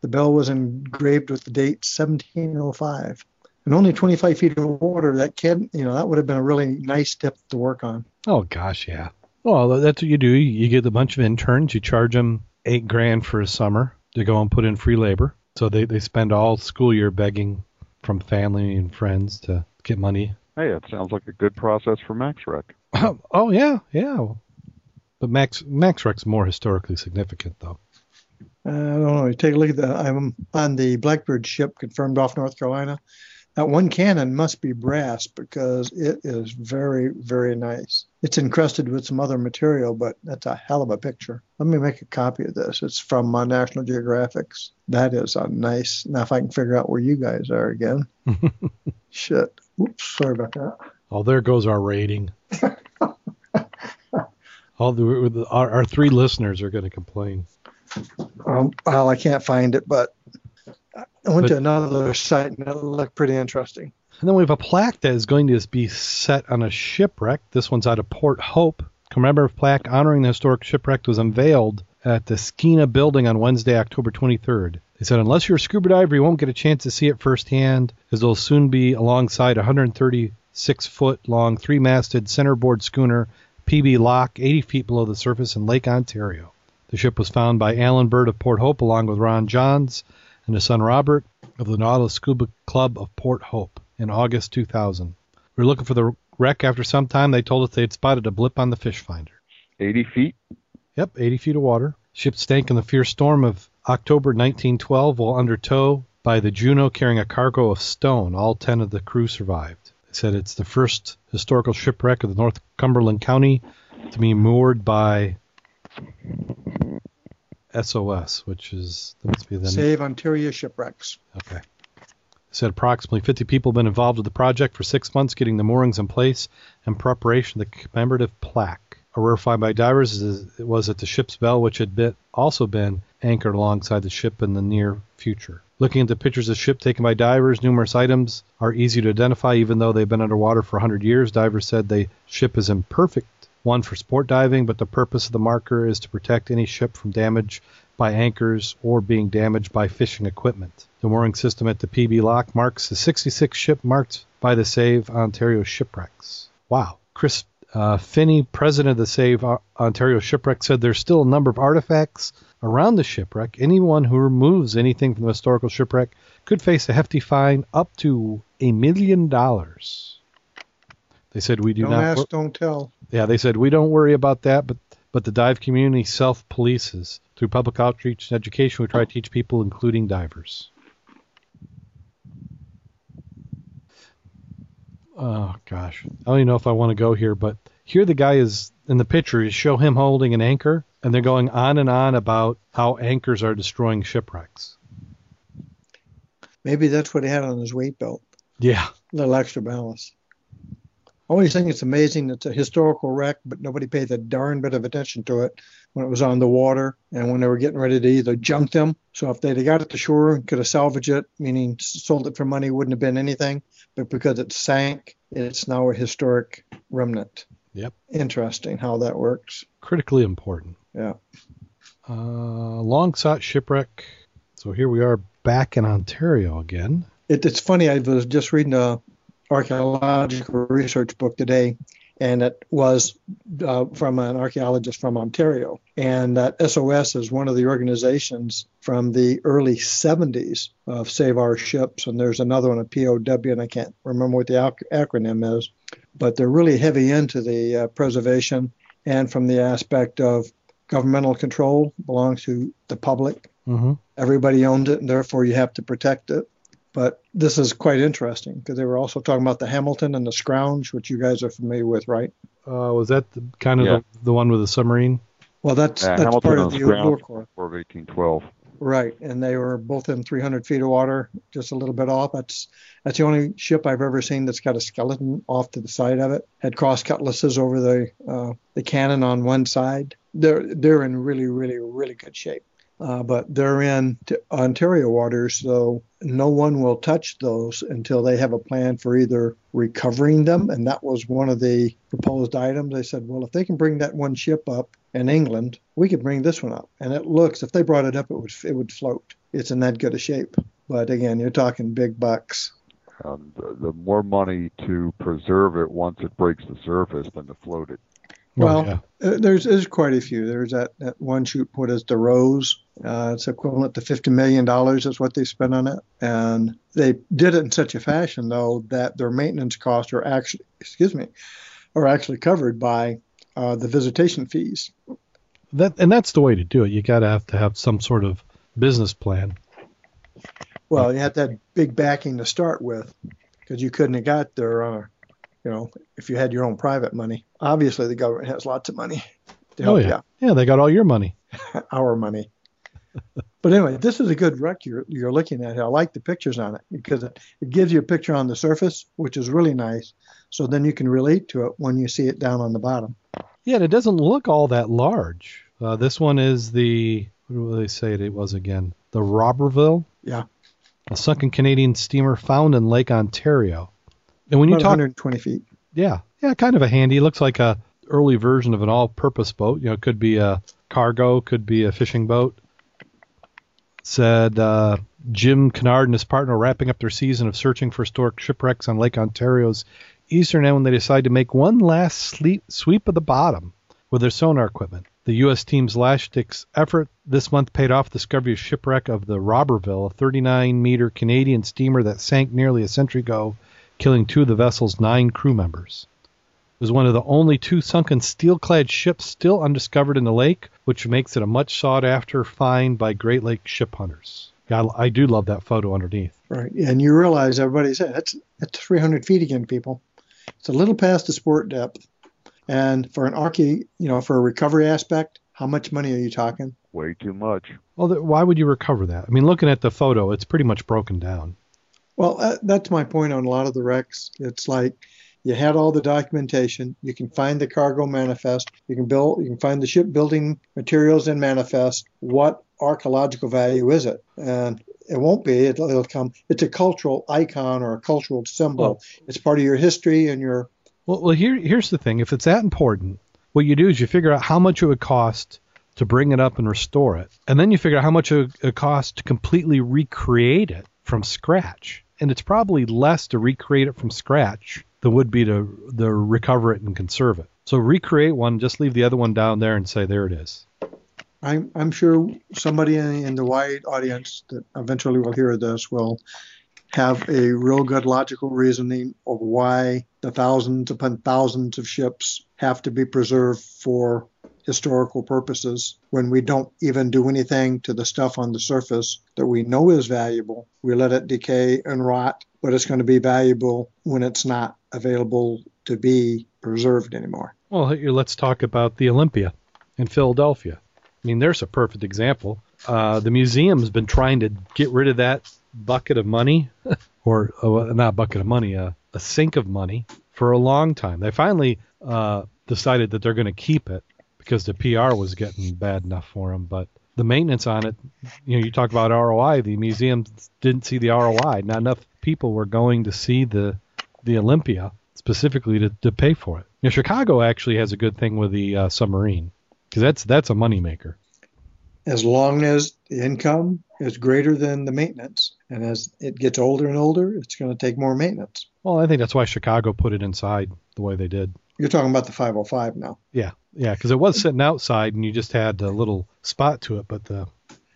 Speaker 1: The bell was engraved with the date 1705. And only 25 feet of water, that can, you know, that would have been a really nice tip to work on.
Speaker 3: Oh gosh, yeah. Well, that's what you do. You get a bunch of interns. You charge them eight grand for a summer to go and put in free labor. So they they spend all school year begging from family and friends to get money.
Speaker 4: Hey, it sounds like a good process for MaxRec. (coughs)
Speaker 3: oh yeah, yeah. But Max Max Wreck's more historically significant though.
Speaker 1: Uh, I don't know. You take a look at that. I'm on the Blackbeard ship confirmed off North Carolina. That one cannon must be brass because it is very, very nice. It's encrusted with some other material, but that's a hell of a picture. Let me make a copy of this. It's from uh, National Geographics. That is a nice. Now, if I can figure out where you guys are again. (laughs) Shit. Oops. Sorry about that.
Speaker 3: Oh, there goes our rating. (laughs) All the, the our, our three listeners are going to complain.
Speaker 1: Um, well, I can't find it, but I went
Speaker 3: But-
Speaker 1: to another site and it looked pretty interesting.
Speaker 3: And then we have a plaque that is going to be set on a shipwreck. This one's out of Port Hope. Commemorative plaque honoring the historic shipwreck was unveiled at the Skeena building on Wednesday, October 23rd. They said, unless you're a scuba diver, you won't get a chance to see it firsthand, as it'll soon be alongside 130 six foot long, three masted centerboard schooner PB Lock, 80 feet below the surface in Lake Ontario. The ship was found by Alan Bird of Port Hope along with Ron Johns and his son Robert of the Nautilus Scuba Club of Port Hope in August 2000. We were looking for the wreck after some time. They told us they had spotted a blip on the fish finder.
Speaker 4: 80 feet?
Speaker 3: Yep, 80 feet of water. Ship sank in the fierce storm of October 1912 while under tow by the Juno carrying a cargo of stone. All 10 of the crew survived. They said it's the first historical shipwreck of the North Cumberland County to be moored by SOS, which is that must be the
Speaker 1: Save Ontario Shipwrecks.
Speaker 3: Okay. Said approximately 50 people have been involved with the project for six months, getting the moorings in place and preparation of the commemorative plaque. A rare find by divers is, was at the ship's bell, which had been, also been anchored alongside the ship in the near future. Looking at the pictures of the ship taken by divers, numerous items are easy to identify, even though they've been underwater for 100 years. Divers said the ship is in perfect one for sport diving, but the purpose of the marker is to protect any ship from damage by anchors or being damaged by fishing equipment. The mooring system at the PB Locke marks the 66 ship marked by the Save Ontario Shipwrecks. Wow. Chris uh, Finney, president of the Save Ontario Shipwreck, said there's still a number of artifacts around the shipwreck. Anyone who removes anything from the historical shipwreck could face a hefty fine up to a million dollars. They said we do
Speaker 1: Don't
Speaker 3: not.
Speaker 1: ask, don't tell.
Speaker 3: Yeah, they said we don't worry about that, but but the dive community self polices through public outreach and education. We try to teach people, including divers. Oh gosh, I don't even know if I want to go here, but here the guy is in the picture. You show him holding an anchor, and they're going on and on about how anchors are destroying shipwrecks.
Speaker 1: Maybe that's what he had on his weight belt.
Speaker 3: Yeah,
Speaker 1: A little extra ballast. Always think it's amazing it's a historical wreck, but nobody paid a darn bit of attention to it when it was on the water and when they were getting ready to either junk them. So if they'd have got it to shore and could have salvaged it, meaning sold it for money, wouldn't have been anything. But because it sank, it's now a historic remnant.
Speaker 3: Yep.
Speaker 1: Interesting how that works.
Speaker 3: critically important.
Speaker 1: Yeah.
Speaker 3: Uh, long sought shipwreck. So here we are back in Ontario again.
Speaker 1: It, it's funny. I was just reading a archaeological research book today, and it was uh, from an archaeologist from Ontario. And that SOS is one of the organizations from the early 70s of Save Our Ships, and there's another one, a POW, and I can't remember what the ac- acronym is, but they're really heavy into the uh, preservation and from the aspect of governmental control belongs to the public.
Speaker 3: Mm-hmm.
Speaker 1: Everybody owns it, and therefore you have to protect it. But this is quite interesting because they were also talking about the Hamilton and the Scourge, which you guys are familiar with, right?
Speaker 3: Uh, was that the, kind of
Speaker 4: Yeah.
Speaker 3: the, the one with the submarine?
Speaker 1: Well, that's
Speaker 4: Uh,
Speaker 1: that's
Speaker 4: Hamilton
Speaker 1: part of the
Speaker 4: Scourge.
Speaker 1: War Corps,
Speaker 4: War of 1812.
Speaker 1: right? And they were both in 300 feet of water, just a little bit off. That's that's the only ship I've ever seen that's got a skeleton off to the side of it. Had cross cutlasses over the uh, the cannon on one side. They're they're in really really really good shape. Uh, but they're in Ontario waters, so no one will touch those until they have a plan for either recovering them. And that was one of the proposed items. They said, well, if they can bring that one ship up in England, we could bring this one up. And it looks, if they brought it up, it would it would float. It's in that good a shape. But again, you're talking big bucks.
Speaker 4: Um, the, the more money to preserve it once it breaks the surface than to float it.
Speaker 1: Well,
Speaker 3: oh, yeah.
Speaker 1: Uh, there's there's quite a few. There's that, that one shoot put as the Rose. Uh, it's equivalent to fifty million dollars is what they spent on it, and they did it in such a fashion though that their maintenance costs are actually excuse me are actually covered by uh, the visitation fees.
Speaker 3: that and that's the way to do it. You got to have to have some sort of business plan.
Speaker 1: Well, you had that big backing to start with, because you couldn't have got there on a, you know, if you had your own private money. Obviously, the government has lots of money to help
Speaker 3: oh
Speaker 1: you
Speaker 3: yeah, yeah. They got all your money. (laughs)
Speaker 1: our money. but anyway, this is a good wreck you're, you're looking at. I like the pictures on it because it, it gives you a picture on the surface, which is really nice. So then you can relate to it when you see it down on the bottom.
Speaker 3: Yeah, and it doesn't look all that large. Uh, this one is the what do they say it was again? The Roberval.
Speaker 1: Yeah.
Speaker 3: A sunken Canadian steamer found in Lake Ontario. And when you talk
Speaker 1: 120 feet.
Speaker 3: Yeah, yeah, kind of a handy. Looks like a early version of an all-purpose boat. You know, could be a cargo, could be a fishing boat. Said uh, Jim Kennard and his partner wrapping up their season of searching for historic shipwrecks on Lake Ontario's eastern end when they decide to make one last sleep, sweep of the bottom with their sonar equipment. The U.S. team's last ditch effort this month paid off the discovery of shipwreck of the Roberval, a 39-meter Canadian steamer that sank nearly a century ago, killing two of the vessel's nine crew members. It was one of the only two sunken steel-clad ships still undiscovered in the lake, which makes it a much sought-after find by Great Lake ship hunters. God, I do love that photo underneath.
Speaker 1: Right. And you realize everybody said that's that's 300 feet again, people. It's a little past the sport depth. And for an archae, you know, for a recovery aspect, how much money are you talking?
Speaker 4: Way too much.
Speaker 3: Well, th- why would you recover that? I mean, looking at the photo, it's pretty much broken down.
Speaker 1: Well, uh, that's my point on a lot of the wrecks. It's like you had all the documentation. You can find the cargo manifest. You can build. You can find the shipbuilding materials and manifest. What archaeological value is it? And it won't be. It'll, it'll come. It's a cultural icon or a cultural symbol.
Speaker 3: Well-
Speaker 1: it's part of your history and your.
Speaker 3: Well, well, here here's the thing. If it's that important, what you do is you figure out how much it would cost to bring it up and restore it, and then you figure out how much it would it cost to completely recreate it from scratch. And it's probably less to recreate it from scratch than would be to, to recover it and conserve it. So recreate one, just leave the other one down there and say there it is.
Speaker 1: I'm, I'm sure somebody in, in the wide audience that eventually will hear this will have a real good logical reasoning of why the thousands upon thousands of ships have to be preserved for historical purposes when we don't even do anything to the stuff on the surface that we know is valuable. We let it decay and rot, but it's going to be valuable when it's not available to be preserved anymore.
Speaker 3: Well, let's talk about the Olympia in Philadelphia. I mean, there's a perfect example. Uh, the museum's been trying to get rid of that bucket of money, (laughs) or uh, not bucket of money, uh, a sink of money, for a long time. They finally uh, decided that they're going to keep it because the PR was getting bad enough for them. But the maintenance on it, you know, you talk about ROI. The museum didn't see the ROI. Not enough people were going to see the the Olympia specifically to, to pay for it. You know, Chicago actually has a good thing with the uh, submarine because that's that's a moneymaker.
Speaker 1: as long as the income is greater than the maintenance. And as it gets older and older, it's going to take more maintenance.
Speaker 3: Well, I think that's why Chicago put it inside the way they did.
Speaker 1: You're talking about the 505 now.
Speaker 3: Yeah, yeah, because it was sitting outside and you just had a little spot to it, but the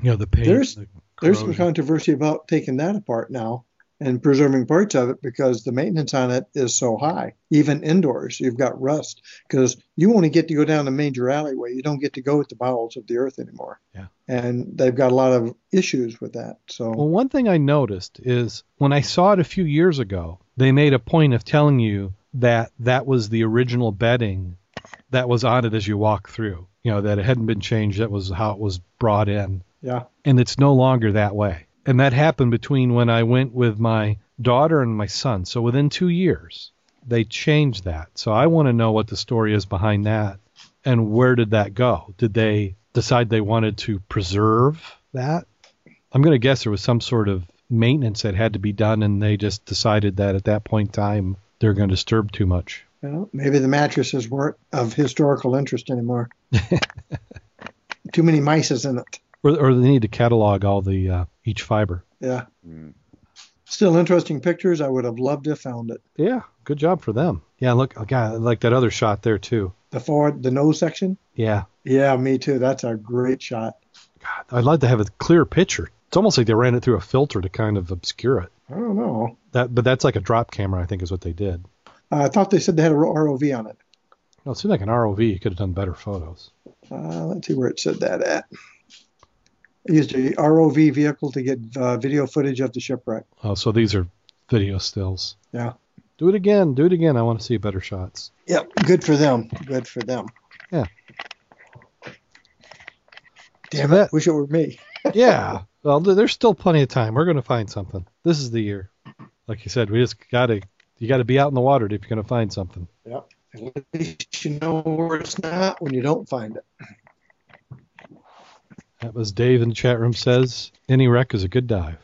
Speaker 3: you know the paint.
Speaker 1: There's-
Speaker 3: the
Speaker 1: There's some controversy about taking that apart now and preserving parts of it because the maintenance on it is so high. Even indoors, you've got rust because you only get to go down the major alleyway. You don't get to go at the bowels of the earth anymore.
Speaker 3: Yeah.
Speaker 1: And they've got a lot of issues with that. So
Speaker 3: Well, one thing I noticed is when I saw it a few years ago, they made a point of telling you that that was the original bedding that was on it as you walk through. You know that it hadn't been changed. That was how it was brought in.
Speaker 1: yeah,
Speaker 3: and it's no longer that way. And that happened between when I went with my daughter and my son. So within two years, they changed that. So I want to know what the story is behind that and where did that go? Did they decide they wanted to preserve that? I'm going to guess there was some sort of maintenance that had to be done and they just decided that at that point in time they're going to disturb too much.
Speaker 1: Well, maybe the mattresses weren't of historical interest anymore. (laughs) Too many mice in it.
Speaker 3: Or, or they need to catalog all the uh, each fiber.
Speaker 1: Yeah.
Speaker 4: Mm.
Speaker 1: Still interesting pictures. I would have loved to have found it.
Speaker 3: Yeah, good job for them. Yeah, look, God, I like that other shot there too.
Speaker 1: The forward, the nose section.
Speaker 3: Yeah,
Speaker 1: Yeah, me too. That's a great shot.
Speaker 3: God, I'd like to have a clear picture. It's almost like they ran it through a filter to kind of obscure it.
Speaker 1: I don't know.
Speaker 3: That, but that's like a drop camera, I think, is what they did.
Speaker 1: Uh, I thought they said they had a ROV on it.
Speaker 3: No, it seemed like an ROV. You could have done better photos.
Speaker 1: Uh, let's see where it said that at. I used a ROV vehicle to get uh, video footage of the shipwreck.
Speaker 3: Oh, so these are video stills.
Speaker 1: Yeah.
Speaker 3: Do it again. Do it again. I want to see better shots.
Speaker 1: Yep, good for them. Good for them.
Speaker 3: Yeah.
Speaker 1: Damn
Speaker 3: So
Speaker 1: it!
Speaker 3: that-
Speaker 1: Wish it were me.
Speaker 3: Yeah. Well, there's still plenty of time. We're going to find something. This is the year. Like you said, we just got to you got to be out in the water if you're going to find something.
Speaker 1: Yep. At least you know where it's not when you don't find it.
Speaker 3: That was Dave in the chat room says any wreck is a good dive.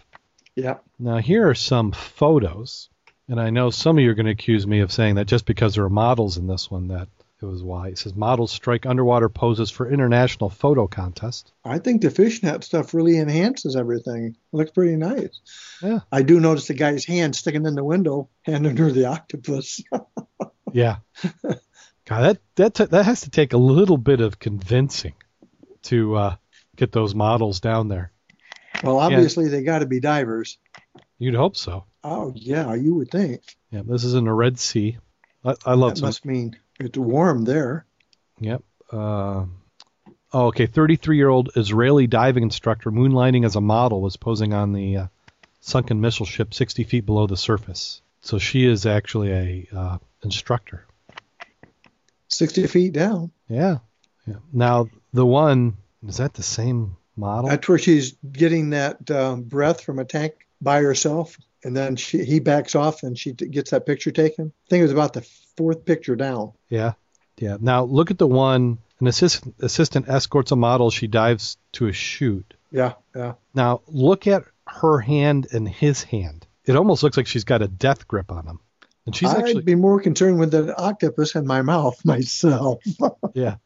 Speaker 1: Yeah.
Speaker 3: Now, here are some photos, and I know some of you are going to accuse me of saying that just because there are models in this one that it was why. It says models strike underwater poses for international photo contest.
Speaker 1: I think the fishnet stuff really enhances everything. It looks pretty nice.
Speaker 3: Yeah.
Speaker 1: I do notice the guy's hand sticking in the window, hand under the octopus. (laughs)
Speaker 3: Yeah. God, that that t- that has to take a little bit of convincing to uh, get those models down there.
Speaker 1: well, obviously they got to be divers.
Speaker 3: You'd hope so.
Speaker 1: Oh yeah, you would think.
Speaker 3: Yeah, this is in the Red Sea. I, I love
Speaker 1: That
Speaker 3: some.
Speaker 1: must mean it's warm there.
Speaker 3: Yep. Uh, oh, okay. 33-year-old Israeli diving instructor moonlighting as a model was posing on the uh, sunken missile ship 60 feet below the surface. So she is actually a uh, instructor.
Speaker 1: Sixty feet down.
Speaker 3: Yeah. Yeah. Now the one is that the same model?
Speaker 1: That's where she's getting that um, breath from a tank by herself, and then she he backs off and she gets that picture taken. I think it was about the fourth picture down.
Speaker 3: Yeah. Yeah. Now look at the one. An assistant assistant escorts a model. She dives to a chute.
Speaker 1: Yeah, yeah.
Speaker 3: Now look at her hand and his hand. It almost looks like she's got a death grip on him. And she's
Speaker 1: I'd
Speaker 3: actually
Speaker 1: be more concerned with the octopus in my mouth (laughs) myself. (laughs)
Speaker 3: yeah.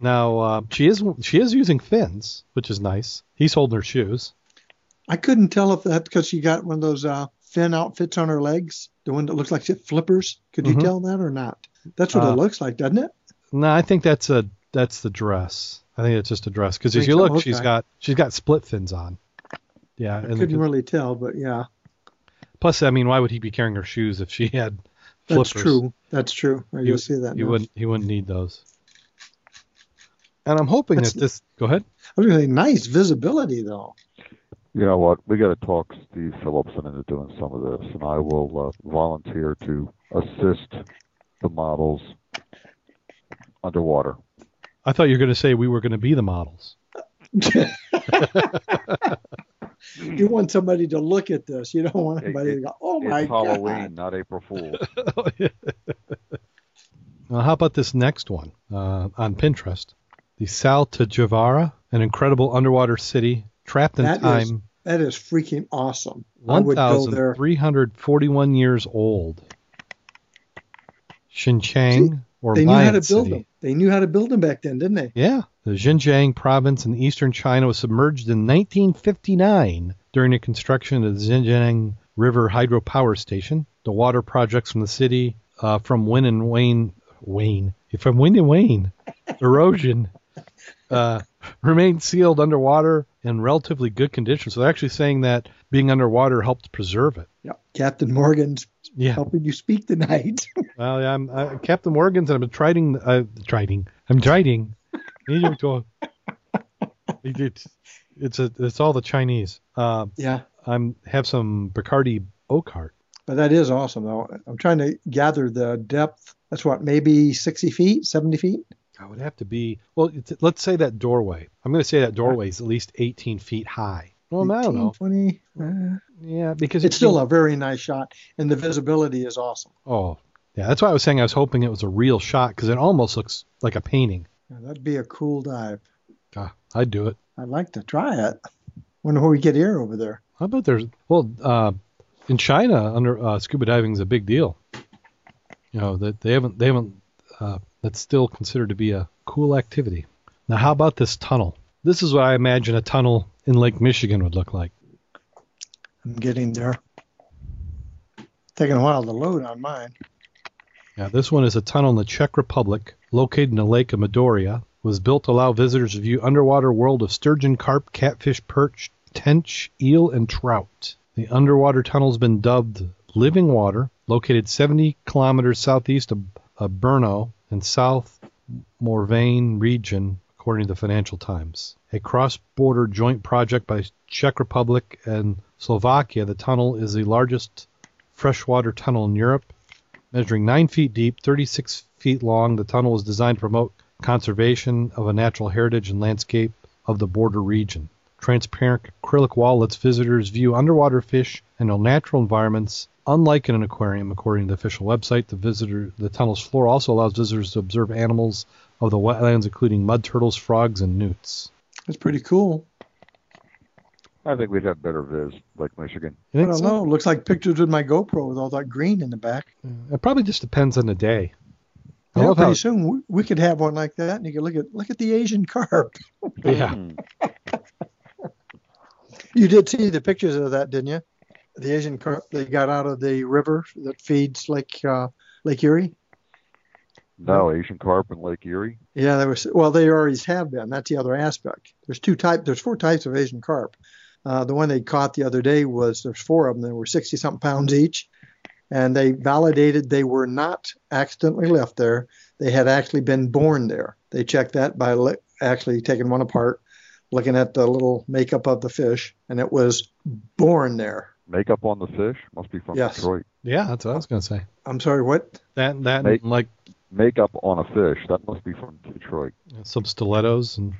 Speaker 3: Now uh, she is she is using fins, which is nice. He's holding her shoes.
Speaker 1: I couldn't tell if that's because she got one of those uh, fin outfits on her legs, the one that looks like flippers. Could you
Speaker 3: Mhm.
Speaker 1: tell that or not? That's what
Speaker 3: Uh,
Speaker 1: it looks like, doesn't it?
Speaker 3: No, I think that's a that's the dress. I think it's just a dress because if
Speaker 1: Think
Speaker 3: you
Speaker 1: so?
Speaker 3: look, she's got she's got split fins on. Yeah,
Speaker 1: I
Speaker 3: and
Speaker 1: couldn't
Speaker 3: the-
Speaker 1: really tell, but yeah,
Speaker 3: plus, I mean, why would he be carrying her shoes if she had
Speaker 1: that's true. That's true. I
Speaker 3: You-
Speaker 1: see that.
Speaker 3: He wouldn't he wouldn't need those. And I'm hoping
Speaker 1: That's-
Speaker 3: that this. Go ahead.
Speaker 1: I was going to say, nice visibility though.
Speaker 4: You know what? We got to talk Steve Phillipson into doing some of this, and I will uh, volunteer to assist the models underwater.
Speaker 3: I thought you were going to say we were going to be the models. (laughs)
Speaker 1: you want somebody to look at this. You don't want
Speaker 4: It-
Speaker 1: anybody
Speaker 4: it-
Speaker 1: to go, "Oh my
Speaker 4: it's
Speaker 1: god!"
Speaker 4: Halloween, not April Fool. (laughs)
Speaker 3: Well, how about this next one uh, on Pinterest? The Sal Javara, an incredible underwater city trapped in
Speaker 1: That is
Speaker 3: time,
Speaker 1: That is freaking awesome. I would
Speaker 3: 1,341 years old. Xinjiang, or
Speaker 1: They knew how to build
Speaker 3: City.
Speaker 1: them. They knew how to build them back then, didn't they?
Speaker 3: Yeah, the Xinjiang province in eastern China was submerged in 1959 during the construction of the Xinjiang River Hydropower Station. The water projects from the city uh, from Win and Wayne, Wayne, from Win and Wayne, (laughs) erosion, uh, remained sealed underwater in relatively good condition. So they're actually saying that being underwater helped preserve it.
Speaker 1: Yeah. Captain Morgan's
Speaker 3: Yeah.
Speaker 1: helping you speak tonight. (laughs)
Speaker 3: Well, yeah, I'm uh, Captain Morgan's, and I'm been trying. Uh, trying. I'm go. It's (laughs) it's a, it's all the Chinese. Uh,
Speaker 1: yeah.
Speaker 3: I'm have some Bacardi Oakheart.
Speaker 1: But that is awesome, though. I'm trying to gather the depth. That's what, maybe 60 feet, 70 feet?
Speaker 3: I would have to be well. It's, let's say that doorway. I'm going to say that doorway is at least 18 feet high. Well, I don't know.
Speaker 1: 20. uh,
Speaker 3: Yeah, because
Speaker 1: it's still a very nice shot, and the visibility is awesome.
Speaker 3: Oh, yeah. That's why I was saying I was hoping it was a real shot because it almost looks like a painting.
Speaker 1: Yeah, that'd be a cool dive.
Speaker 3: Ah, I'd do it.
Speaker 1: I'd like to try it. Wonder where we get air over there.
Speaker 3: How about there's well uh, in China under uh, scuba diving is a big deal. You know that they haven't they haven't uh, that's still considered to be a cool activity. Now how about this tunnel? This is what I imagine a tunnel in Lake Michigan would look like.
Speaker 1: I'm getting there. Taking a while to load on mine.
Speaker 3: Yeah, this one is a tunnel in the Czech Republic, located in the Lake of Medoria. Was built to allow visitors to view underwater world of sturgeon, carp, catfish, perch, tench, eel, and trout. The underwater tunnel has been dubbed Living Water, located 70 kilometers southeast of, of Brno in South Moravian region, according to the Financial Times. A cross-border joint project by Czech Republic and Slovakia, the tunnel is the largest freshwater tunnel in Europe measuring 9 feet deep, 36 feet long. The tunnel was designed to promote conservation of a natural heritage and landscape of the border region. Transparent acrylic wall lets visitors view underwater fish and natural environments, unlike in an aquarium, according to the official website. The visitor, the tunnel's floor also allows visitors to observe animals of the wetlands, including mud turtles, frogs, and newts.
Speaker 1: That's pretty cool.
Speaker 4: I think we'd have better viz, Lake Michigan.
Speaker 1: I don't
Speaker 3: so?
Speaker 1: know. Looks like pictures with my GoPro with all that green in the back.
Speaker 3: It probably just depends on the day. I
Speaker 1: Yeah,
Speaker 3: love
Speaker 1: pretty
Speaker 3: how
Speaker 1: soon we, we could have one like that, and you could look at look at the Asian carp.
Speaker 3: yeah. (laughs)
Speaker 1: You did see the pictures of that, didn't you? The Asian carp they got out of the river that feeds Lake uh, Lake Erie.
Speaker 4: No, Asian carp in Lake Erie.
Speaker 1: Yeah, there was. Well, they always have been. That's the other aspect. There's two type. There's four types of Asian carp. Uh, the one they caught the other day was there's four of them. They were 60 something pounds each, and they validated they were not accidentally left there. They had actually been born there. They checked that by li- actually taking one apart, looking at the little makeup of the fish, and it was born there.
Speaker 4: Makeup on the fish must be from
Speaker 1: Yes.
Speaker 4: Detroit.
Speaker 3: Yeah, that's what I was gonna say.
Speaker 1: I'm sorry, what?
Speaker 3: That that
Speaker 4: Make-
Speaker 3: like
Speaker 4: Makeup on a fish that must be from Detroit.
Speaker 3: some stilettos and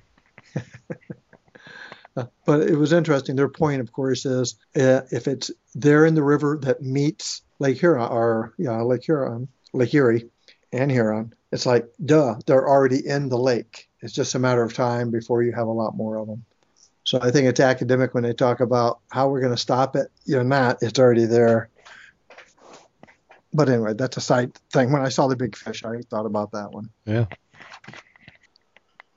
Speaker 1: Uh, (laughs) But it was interesting. Their point, of course, is uh, if it's there in the river that meets Lake Huron or yeah, Lake Huron, Lake Erie, and Huron, it's like duh, they're already in the lake. It's just a matter of time before you have a lot more of them. So I think it's academic when they talk about how we're going to stop it. You're not. It's already there. But anyway, that's a side thing. When I saw the big fish, I thought about that one.
Speaker 3: yeah.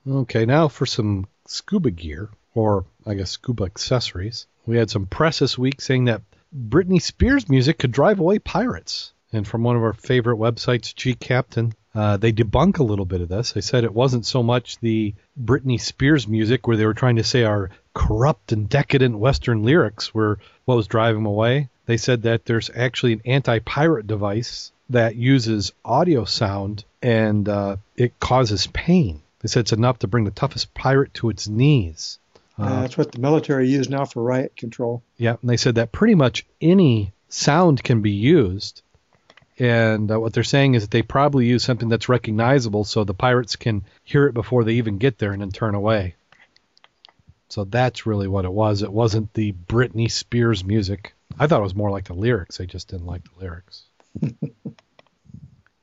Speaker 3: Okay, now for some scuba gear, or I guess scuba accessories. We had some press this week saying that Britney Spears music could drive away pirates. And from one of our favorite websites, gCaptain, uh, they debunk a little bit of this. They said it wasn't so much the Britney Spears music where they were trying to say our corrupt and decadent Western lyrics were what was driving them away. They said that there's actually an anti-pirate device that uses audio sound and uh, it causes pain. They said it's enough to bring the toughest pirate to its knees.
Speaker 1: Uh,
Speaker 3: Uh,
Speaker 1: that's what the military use now for riot control.
Speaker 3: yeah, and they said that pretty much any sound can be used. And uh, what they're saying is that they probably use something that's recognizable so the pirates can hear it before they even get there and then turn away. So that's really what it was. It wasn't the Britney Spears music. I thought it was more like the lyrics. I just didn't like the lyrics. (laughs)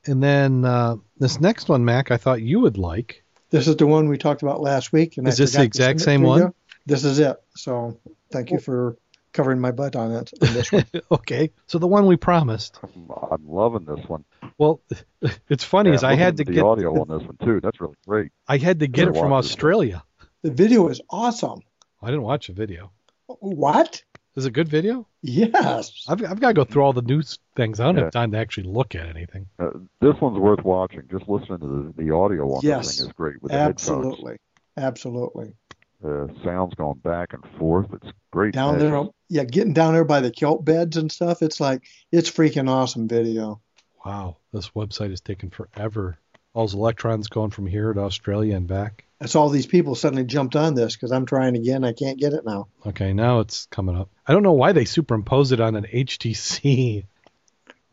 Speaker 3: and then uh, this next one, Mac, I thought you would like.
Speaker 1: This is the one we talked about last week. And
Speaker 3: Is
Speaker 1: I
Speaker 3: this the exact same one?
Speaker 1: you. This is it. So thank you for covering my butt on it. on this one. (laughs)
Speaker 3: okay, so the one we promised.
Speaker 4: I'm, I'm loving this one.
Speaker 3: Well, (laughs) it's funny
Speaker 4: Yeah,
Speaker 3: is I had to
Speaker 4: the
Speaker 3: get
Speaker 4: audio on this one too. That's really great.
Speaker 3: I had to get it from
Speaker 4: watch it.
Speaker 3: Australia.
Speaker 1: The video is awesome.
Speaker 3: I didn't watch the video.
Speaker 1: What?
Speaker 3: Is it a good video?
Speaker 1: Yes.
Speaker 3: I've, I've got to go through all the news things. I don't
Speaker 4: Yeah.
Speaker 3: have time to actually look at anything.
Speaker 4: Uh, this one's worth watching. Just listening to the, the audio on
Speaker 1: Yes.
Speaker 4: this thing is great with the.
Speaker 1: Absolutely. Absolutely.
Speaker 4: The sounds going back and forth. It's great.
Speaker 1: Down
Speaker 4: mix.
Speaker 1: there, yeah, getting down there by the kelp beds and stuff. It's like it's freaking awesome video.
Speaker 3: Wow, this website is taking forever. All those electrons going from here to Australia and back.
Speaker 1: That's all these people suddenly jumped on this because I'm trying again. I can't get it now.
Speaker 3: Okay, now it's coming up. I don't know why they superimpose it on an HTC. (laughs)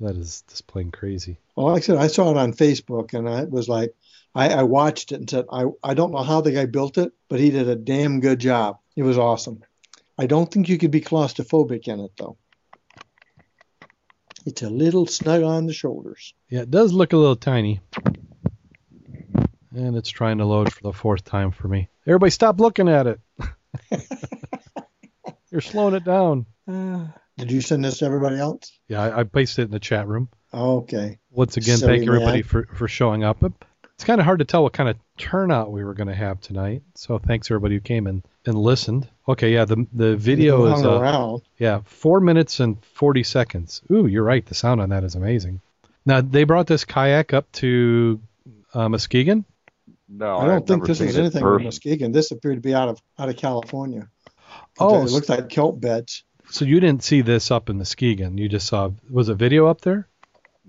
Speaker 3: That is just plain crazy.
Speaker 1: Well, like I said, I saw it on Facebook and I was like, I, I watched it and said, I, I don't know how the guy built it, but he did a damn good job. It was awesome. I don't think you could be claustrophobic in it though. It's a little snug on the shoulders.
Speaker 3: Yeah, it does look a little tiny. And it's trying to load for the fourth time for me. Everybody stop looking at it. (laughs) You're slowing it down.
Speaker 1: Uh, (sighs) did you send this to everybody else?
Speaker 3: Yeah, I, I pasted it in the chat room.
Speaker 1: Okay.
Speaker 3: Once again,
Speaker 1: Silly
Speaker 3: thank everybody for, for showing up. It's kind of hard to tell what kind of turnout we were going to have tonight. So thanks everybody who came and, and listened. Okay, yeah, the the video is uh,
Speaker 1: around.
Speaker 3: yeah four minutes and forty seconds. Ooh, you're right. The sound on that is amazing. Now they brought this kayak up to uh, Muskegon.
Speaker 4: No,
Speaker 1: I don't
Speaker 4: I've
Speaker 1: think this is anything from. Muskegon. This appeared to be out of out of California.
Speaker 3: Oh,
Speaker 1: it looks like kelp beds.
Speaker 3: so you didn't see this up in Muskegon. You just saw was a video up there?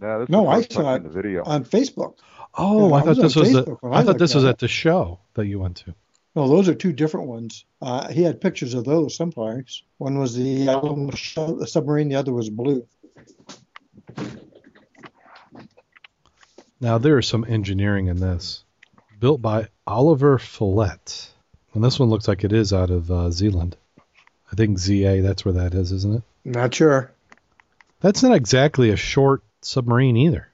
Speaker 4: No, this
Speaker 1: No,
Speaker 4: the
Speaker 1: I saw
Speaker 4: it the video.
Speaker 1: on Facebook.
Speaker 3: Oh,
Speaker 1: Yeah,
Speaker 3: I
Speaker 1: I
Speaker 3: thought
Speaker 1: was
Speaker 3: this was the, I
Speaker 1: I
Speaker 3: thought this was
Speaker 1: at
Speaker 3: at the show that you went to.
Speaker 1: No, those are two different ones. Uh, he had pictures of those someplace. One was the yellow submarine, the other was blue.
Speaker 3: Now there is some engineering in this. Built by Oliver Follett. And this one looks like it is out of uh, Zealand. I think ZA, that's where that is, isn't it?
Speaker 1: Not sure.
Speaker 3: That's not exactly a short submarine either.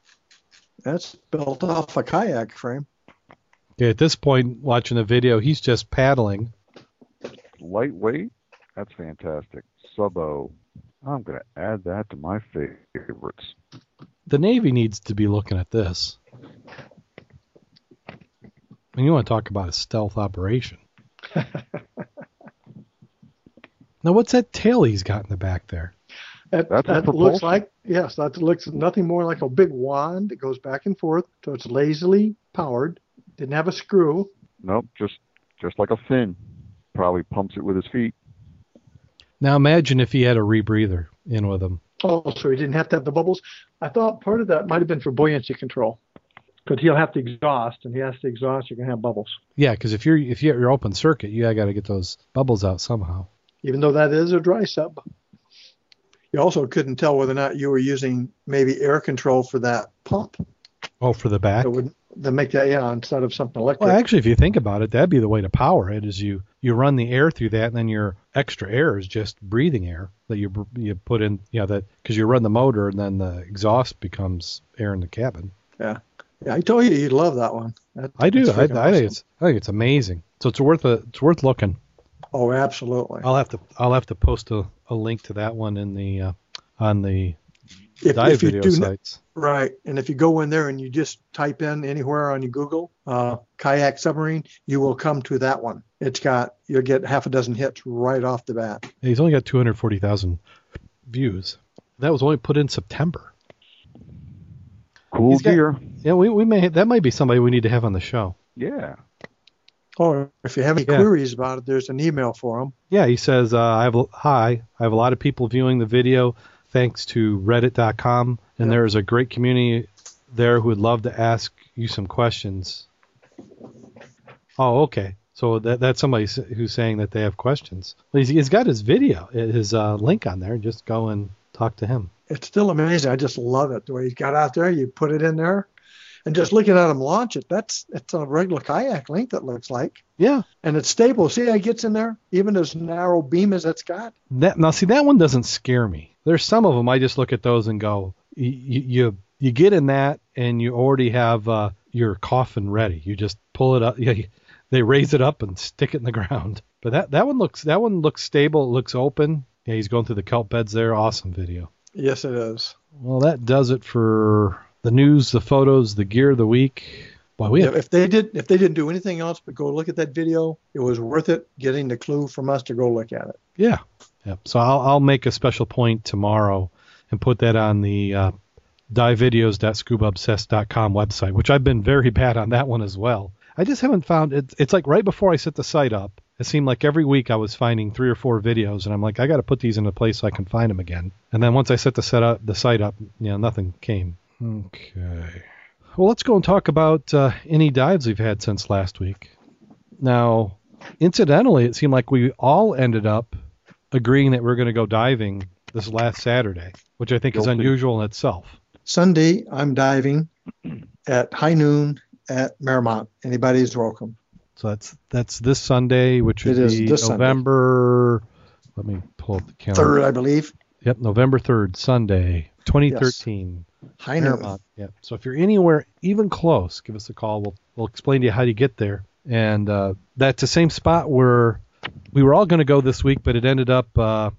Speaker 1: That's built off a kayak frame.
Speaker 3: Okay, at this point, watching the video, he's just paddling.
Speaker 4: Lightweight. That's fantastic. Subo. I'm going to add that to my favorites.
Speaker 3: The Navy needs to be looking at this. And you want to talk about a stealth operation. (laughs) now, what's that tail he's got in the back there?
Speaker 1: That,
Speaker 4: That's
Speaker 1: that looks like yes, that looks nothing more like a big wand that goes back and forth. So it's lazily powered. Didn't have a screw.
Speaker 4: Nope, just just like a fin. Probably pumps it with his feet.
Speaker 3: Now, imagine if he had a rebreather in with him.
Speaker 1: Oh, so he didn't have to have the bubbles. I thought part of that might have been for buoyancy control, because he'll have to exhaust, and he has to exhaust. You're gonna have bubbles,
Speaker 3: Yeah, because if you're if you're your open circuit, you got to get those bubbles out somehow.
Speaker 1: even though that is a dry sub. You also couldn't tell whether or not you were using maybe air control for that pump
Speaker 3: Oh, for the back.
Speaker 1: that would that make that yeah instead of something electric.
Speaker 3: Well, actually, if you think about it, that'd be the way to power it. Is you you run the air through that, and then your extra air is just breathing air that you you put in. Yeah, that because you run the motor, and then the exhaust becomes air in the cabin.
Speaker 1: yeah, I told you you'd love that one. That-
Speaker 3: I do. I, I
Speaker 1: freaking
Speaker 3: think it's I think it's amazing. So it's worth a it's worth looking.
Speaker 1: Oh, absolutely.
Speaker 3: I'll have to I'll have to post a, a link to that one in the uh, on the
Speaker 1: If,
Speaker 3: dive
Speaker 1: if
Speaker 3: video sites.
Speaker 1: right, and if you go in there and you just type in anywhere on your Google uh, kayak submarine, you will come to that one. It's got you'll get half a dozen hits right off the bat.
Speaker 3: He's only got two hundred forty thousand views. That was only put in September.
Speaker 4: Cool
Speaker 3: He's got-
Speaker 4: gear.
Speaker 3: Yeah, we, we may that might be somebody we need to have on the show.
Speaker 4: Yeah.
Speaker 1: Or if you have any
Speaker 3: Yeah.
Speaker 1: queries about it, there's an email for him.
Speaker 3: Yeah, he says, uh, I have hi. I have a lot of people viewing the video thanks to Reddit.com, and
Speaker 1: Yep.
Speaker 3: there is a great community there who would love to ask you some questions. Oh, okay. So that that's somebody who's saying that they have questions. Well, he's, he's got his video, his uh, link on there. Just go and talk to him.
Speaker 1: It's still amazing. I just love it the way he's got out there. You put it in there, and just looking at him launch it, that's it's a regular kayak length. It looks like,
Speaker 3: Yeah.
Speaker 1: and it's stable. See how it gets in there, even as narrow beam as it's got.
Speaker 3: That now see that one doesn't scare me. There's some of them I just look at those and go, you you, you get in that and you already have uh, your coffin ready. You just pull it up. (laughs) Yeah, you- they raise it up and stick it in the ground. But that that one looks that one looks stable. It looks open. Yeah, he's going through the kelp beds there. Awesome video.
Speaker 1: Yes, it is.
Speaker 3: Well, that does it for the news, the photos, the gear of the week. Boy, we
Speaker 1: Yeah, if they did, if they didn't do anything else but go look at that video, it was worth it getting the clue from us to go look at it.
Speaker 3: Yeah. Yeah. So I'll, I'll make a special point tomorrow and put that on the uh, divevideos.scubaobsessed.com website, which I've been very (laughs) bad on that one as well. I just haven't found it. It's like right before I set the site up, it seemed like every week I was finding three or four videos, and I'm like, I got to put these in a place so I can find them again. And then once I set the set up the site up, you know, nothing came. Okay. Well, let's go and talk about uh, any dives we've had since last week. Now, incidentally, it seemed like we all ended up agreeing that we're going to go diving this last Saturday, which I think is unusual in itself.
Speaker 1: Sunday, I'm diving at high noon at Merrimont. Anybody's welcome.
Speaker 3: So that's that's this Sunday, which would
Speaker 1: It
Speaker 3: be
Speaker 1: this Sunday.
Speaker 3: November. Let me pull up the calendar.
Speaker 1: Third, I believe.
Speaker 3: Yep, November third, Sunday, 2013.
Speaker 1: High noon.
Speaker 3: Paramount. Yep. So if you're anywhere even close, give us a call. We'll we'll explain to you how to get there. And uh, that's the same spot where we were all going to go this week, but it ended up. Uh,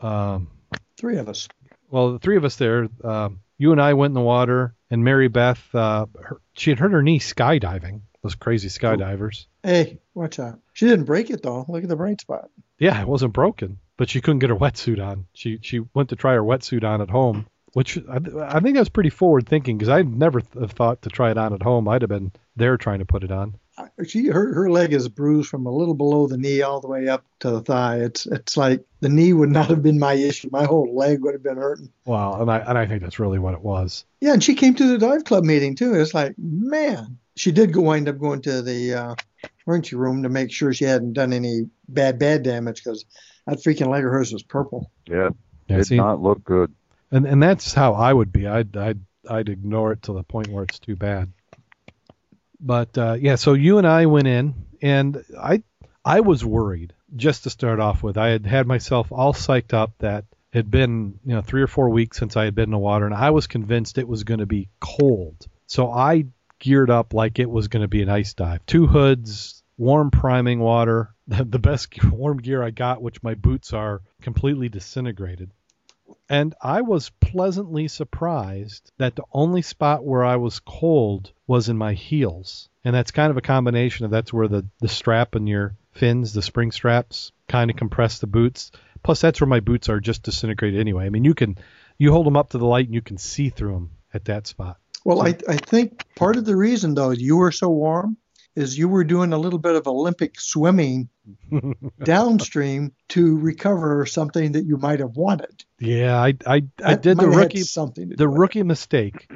Speaker 3: um,
Speaker 1: Three of us.
Speaker 3: well, the three of us there, um, you and I went in the water, and Mary Beth, uh, her, she had hurt her knee skydiving. Those crazy skydivers.
Speaker 1: Hey, watch out. She didn't break it though. Look at the bright spot.
Speaker 3: Yeah, it wasn't broken, but she couldn't get her wetsuit on. She she went to try her wetsuit on at home, which I, I think that's pretty forward thinking because I'd never th- have thought to try it on at home. I'd have been there trying to put it on.
Speaker 1: I- She her her leg is bruised from a little below the knee all the way up to the thigh. It's it's like the knee would not have been my issue. My whole leg would have been hurting.
Speaker 3: Wow, and I and I think that's really what it was.
Speaker 1: Yeah, and she came to the dive club meeting too. It's like, man, she did go wind up going to the uh, emergency room to make sure she hadn't done any bad bad damage because that freaking leg of hers was purple.
Speaker 4: Yeah.
Speaker 3: Yeah,
Speaker 4: Did
Speaker 3: see,
Speaker 4: not look good.
Speaker 3: and and that's how I would be. I'd I'd I'd ignore it to the point where it's too bad. But uh, yeah, so you and I went in, and I I was worried just to start off with. I had had myself all psyched up that it had been you know three or four weeks since I had been in the water, and I was convinced it was going to be cold. So I geared up like it was going to be an ice dive. Two hoods, warm priming water, (laughs) the best warm gear I got, which my boots are completely disintegrated. And I was pleasantly surprised that the only spot where I was cold was in my heels. and that's kind of a combination of that's where the the strap in your fins, the spring straps, kind of compress the boots. Plus, that's where my boots are just disintegrated anyway. I mean, you can you hold them up to the light and you can see through them at that spot.
Speaker 1: Well, I, I think part of the reason, though, you were so warm is you were doing a little bit of Olympic swimming (laughs) downstream to recover something that you might have wanted.
Speaker 3: Yeah, I I, I did the
Speaker 1: might have had
Speaker 3: rookie
Speaker 1: something
Speaker 3: the
Speaker 1: it.
Speaker 3: rookie mistake,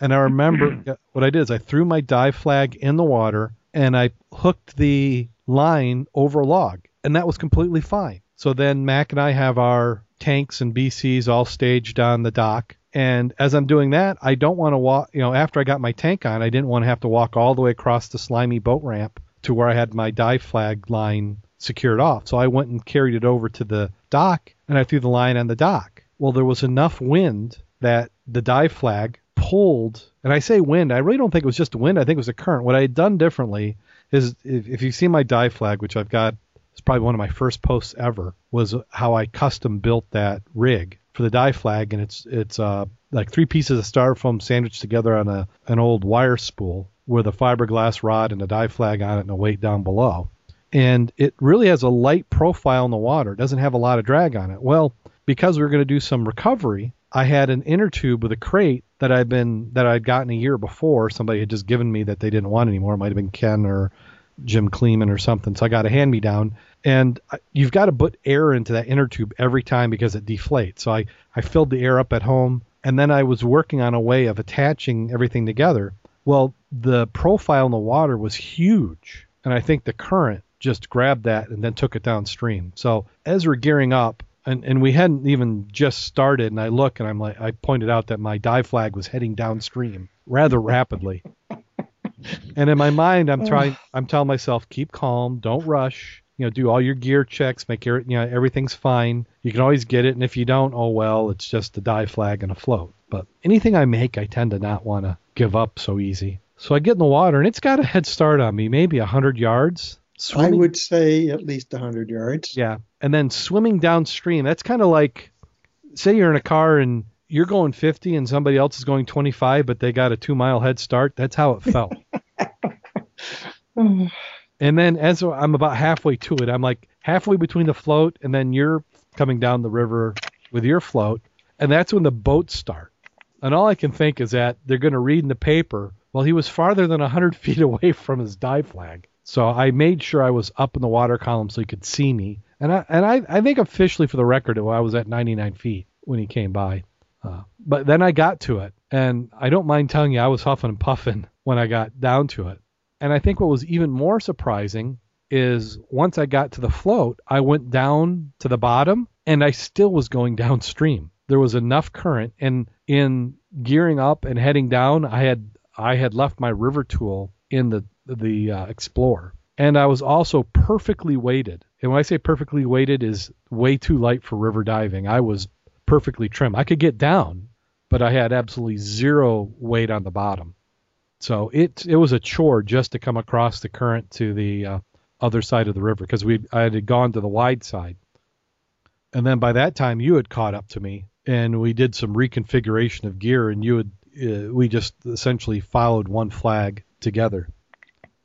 Speaker 3: and I remember (clears throat) what I did is I threw my dive flag in the water and I hooked the line over a log, and that was completely fine. So then Mac and I have our tanks and BCs all staged on the dock. And as I'm doing that, I don't want to walk, you know, after I got my tank on, I didn't want to have to walk all the way across the slimy boat ramp to where I had my dive flag line secured off. So I went and carried it over to the dock and I threw the line on the dock. Well, there was enough wind that the dive flag pulled, and I say wind, I really don't think it was just wind, I think it was the current. What I had done differently is if, if you see my dive flag, which I've got, it's probably one of my first posts ever, was how I custom built that rig for the dive flag, and it's it's uh like three pieces of styrofoam sandwiched together on a an old wire spool with a fiberglass rod and a dive flag on it and a weight down below. And it really has a light profile in the water. It doesn't have a lot of drag on it. Well, because we were going to do some recovery, I had an inner tube with a crate that I'd been that I'd gotten a year before. Somebody had just given me that they didn't want anymore. It might have been Ken or Jim Kleeman or something. So I got a hand me down, and you've got to put air into that inner tube every time because it deflates. So I I filled the air up at home, and then I was working on a way of attaching everything together. Well, the profile in the water was huge, and I think the current just grabbed that and then took it downstream. So as we're gearing up, and, and we hadn't even just started, and I look and I'm like, I pointed out that my dive flag was heading downstream rather rapidly. and in my mind, I'm (laughs) trying, I'm telling myself, keep calm, don't rush. You know, do all your gear checks, make your, you know, everything's fine. You can always get it, and if you don't, oh well, it's just a dive flag and a float. But anything I make, I tend to not want to give up so easy. So I get in the water, and it's got a head start on me, maybe a hundred yards.
Speaker 1: I would say at least 100 yards.
Speaker 3: yeah. And then swimming downstream, that's kind of like say you're in a car and you're going 50 and somebody else is going 25, but they got a two mile head start. That's how it felt. And then as I'm about halfway to it, I'm like halfway between the float and then you're coming down the river with your float. And that's when the boats start. And all I can think is that they're going to read in the paper, well, he was farther than 100 (laughs) feet away from his dive flag. So I made sure I was up in the water column so he could see me. And I and I, I think officially for the record, I was at 99 feet when he came by. Uh, but then I got to it, and I don't mind telling you, I was huffing and puffing when I got down to it. And I think what was even more surprising is once I got to the float, I went down to the bottom, and I still was going (laughs) downstream. There was enough current, and in gearing up and heading down, I had I had left my river tool in the the uh, Explorer, and I was also perfectly weighted. And when I say perfectly weighted, is way too light for river diving. I was perfectly trim. I could get down, but I had absolutely zero weight on the bottom. So it it was a chore just to come across the current to the uh, other side of the river because we I had gone to the wide side, and then by that time you had caught up to me, and we did some reconfiguration of gear, and you had uh, we just essentially followed one flag together.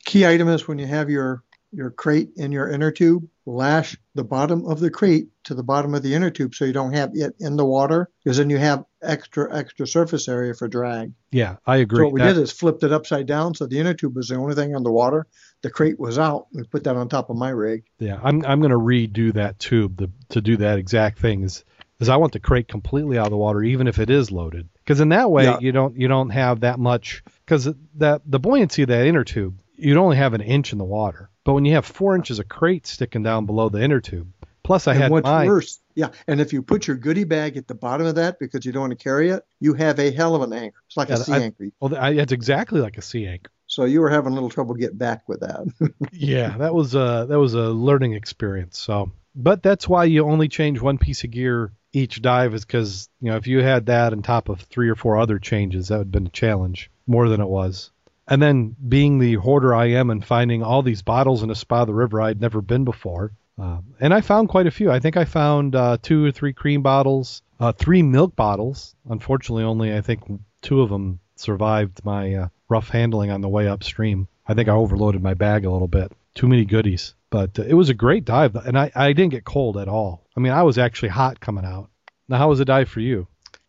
Speaker 1: Key item is when you have your your crate in your inner tube, lash the bottom of the crate to the bottom of the inner tube so you don't have it in the water, because then you have extra extra surface area for drag.
Speaker 3: Yeah, I agree.
Speaker 1: So what we
Speaker 3: That-
Speaker 1: did is flipped it upside down, so the inner tube was the only thing on the water. The crate was out. We put that on top of my rig.
Speaker 3: Yeah, I'm I'm gonna redo that tube the, to do that exact thing. Is is I want the crate completely out of the water, even if it is loaded, because in that way
Speaker 1: Yeah.
Speaker 3: you don't you don't have that much because that the buoyancy of that inner tube you'd only have an inch in the water, but when you have four inches of crate sticking down below the inner tube, plus I
Speaker 1: and
Speaker 3: had
Speaker 1: what's
Speaker 3: mine.
Speaker 1: worse, yeah, and if you put your goodie bag at the bottom of that because you don't want to carry it, you have a hell of an anchor. It's like
Speaker 3: Yeah,
Speaker 1: a sea
Speaker 3: I-
Speaker 1: anchor.
Speaker 3: Well, I, it's exactly like a sea anchor.
Speaker 1: So you were having a little trouble getting back with that. (laughs)
Speaker 3: yeah, that was a that was a learning experience. So, but that's why you only change one piece of gear each dive is because you know if you had that on top of three or four other changes, that would have been a challenge more than it was. And then being the hoarder I am and finding all these bottles in a spot of the river I'd never been before, um, and I found quite a few. I think I found uh, two or three cream bottles, uh, three milk bottles. Unfortunately, only I think two of them survived my uh, rough handling on the way upstream. I think I overloaded my bag a little bit. Too many goodies. But uh, it was a great dive, and I, I didn't get cold at all. I mean, I was actually hot coming out. Now, how was the dive for you?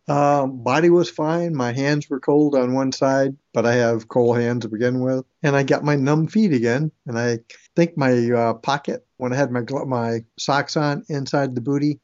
Speaker 1: Um, body was fine. My hands were cold on one side, but I have cold hands to begin with, and I got my numb feet again. And I think my uh, pocket when I had my my socks on inside the booty,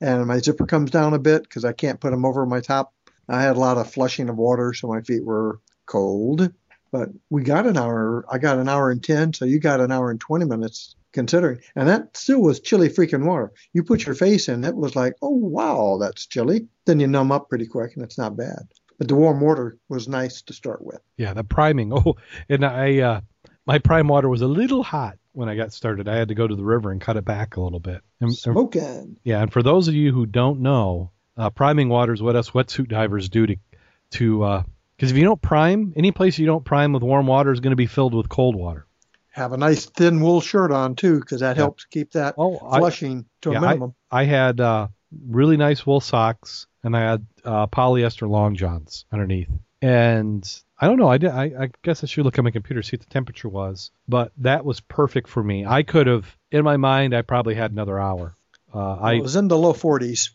Speaker 1: and my zipper comes down a bit because I can't put them over my top. I had a lot of flushing of water, so my feet were cold. But we got an hour. I got an hour and ten, so you got an hour and twenty minutes considering, and that still was chilly freaking water. You put your face in, it was like, oh wow, that's chilly. Then you numb up pretty quick, and it's not bad. But the warm water was nice to start with.
Speaker 3: Yeah, the priming. (laughs) Oh, and I uh, my prime water was a little hot when I got started. I had to go to the river and cut it back a little bit. And,
Speaker 1: Smoking.
Speaker 3: yeah, and for those of you who don't know, uh, priming water is what us wetsuit divers do to to because if you don't prime, any place you don't prime with warm water is going to be filled with cold water.
Speaker 1: Have a nice thin wool shirt on too, because that
Speaker 3: Yeah.
Speaker 1: helps keep that
Speaker 3: Oh, I,
Speaker 1: flushing to a
Speaker 3: yeah,
Speaker 1: minimum.
Speaker 3: I had uh, really nice wool socks and I had uh, polyester long johns underneath. And I don't know. I, did, I I guess I should look at my computer see what the temperature was, but that was perfect for me. I could have, in my mind, I probably had another hour. Uh, I
Speaker 1: it was in the low 40s.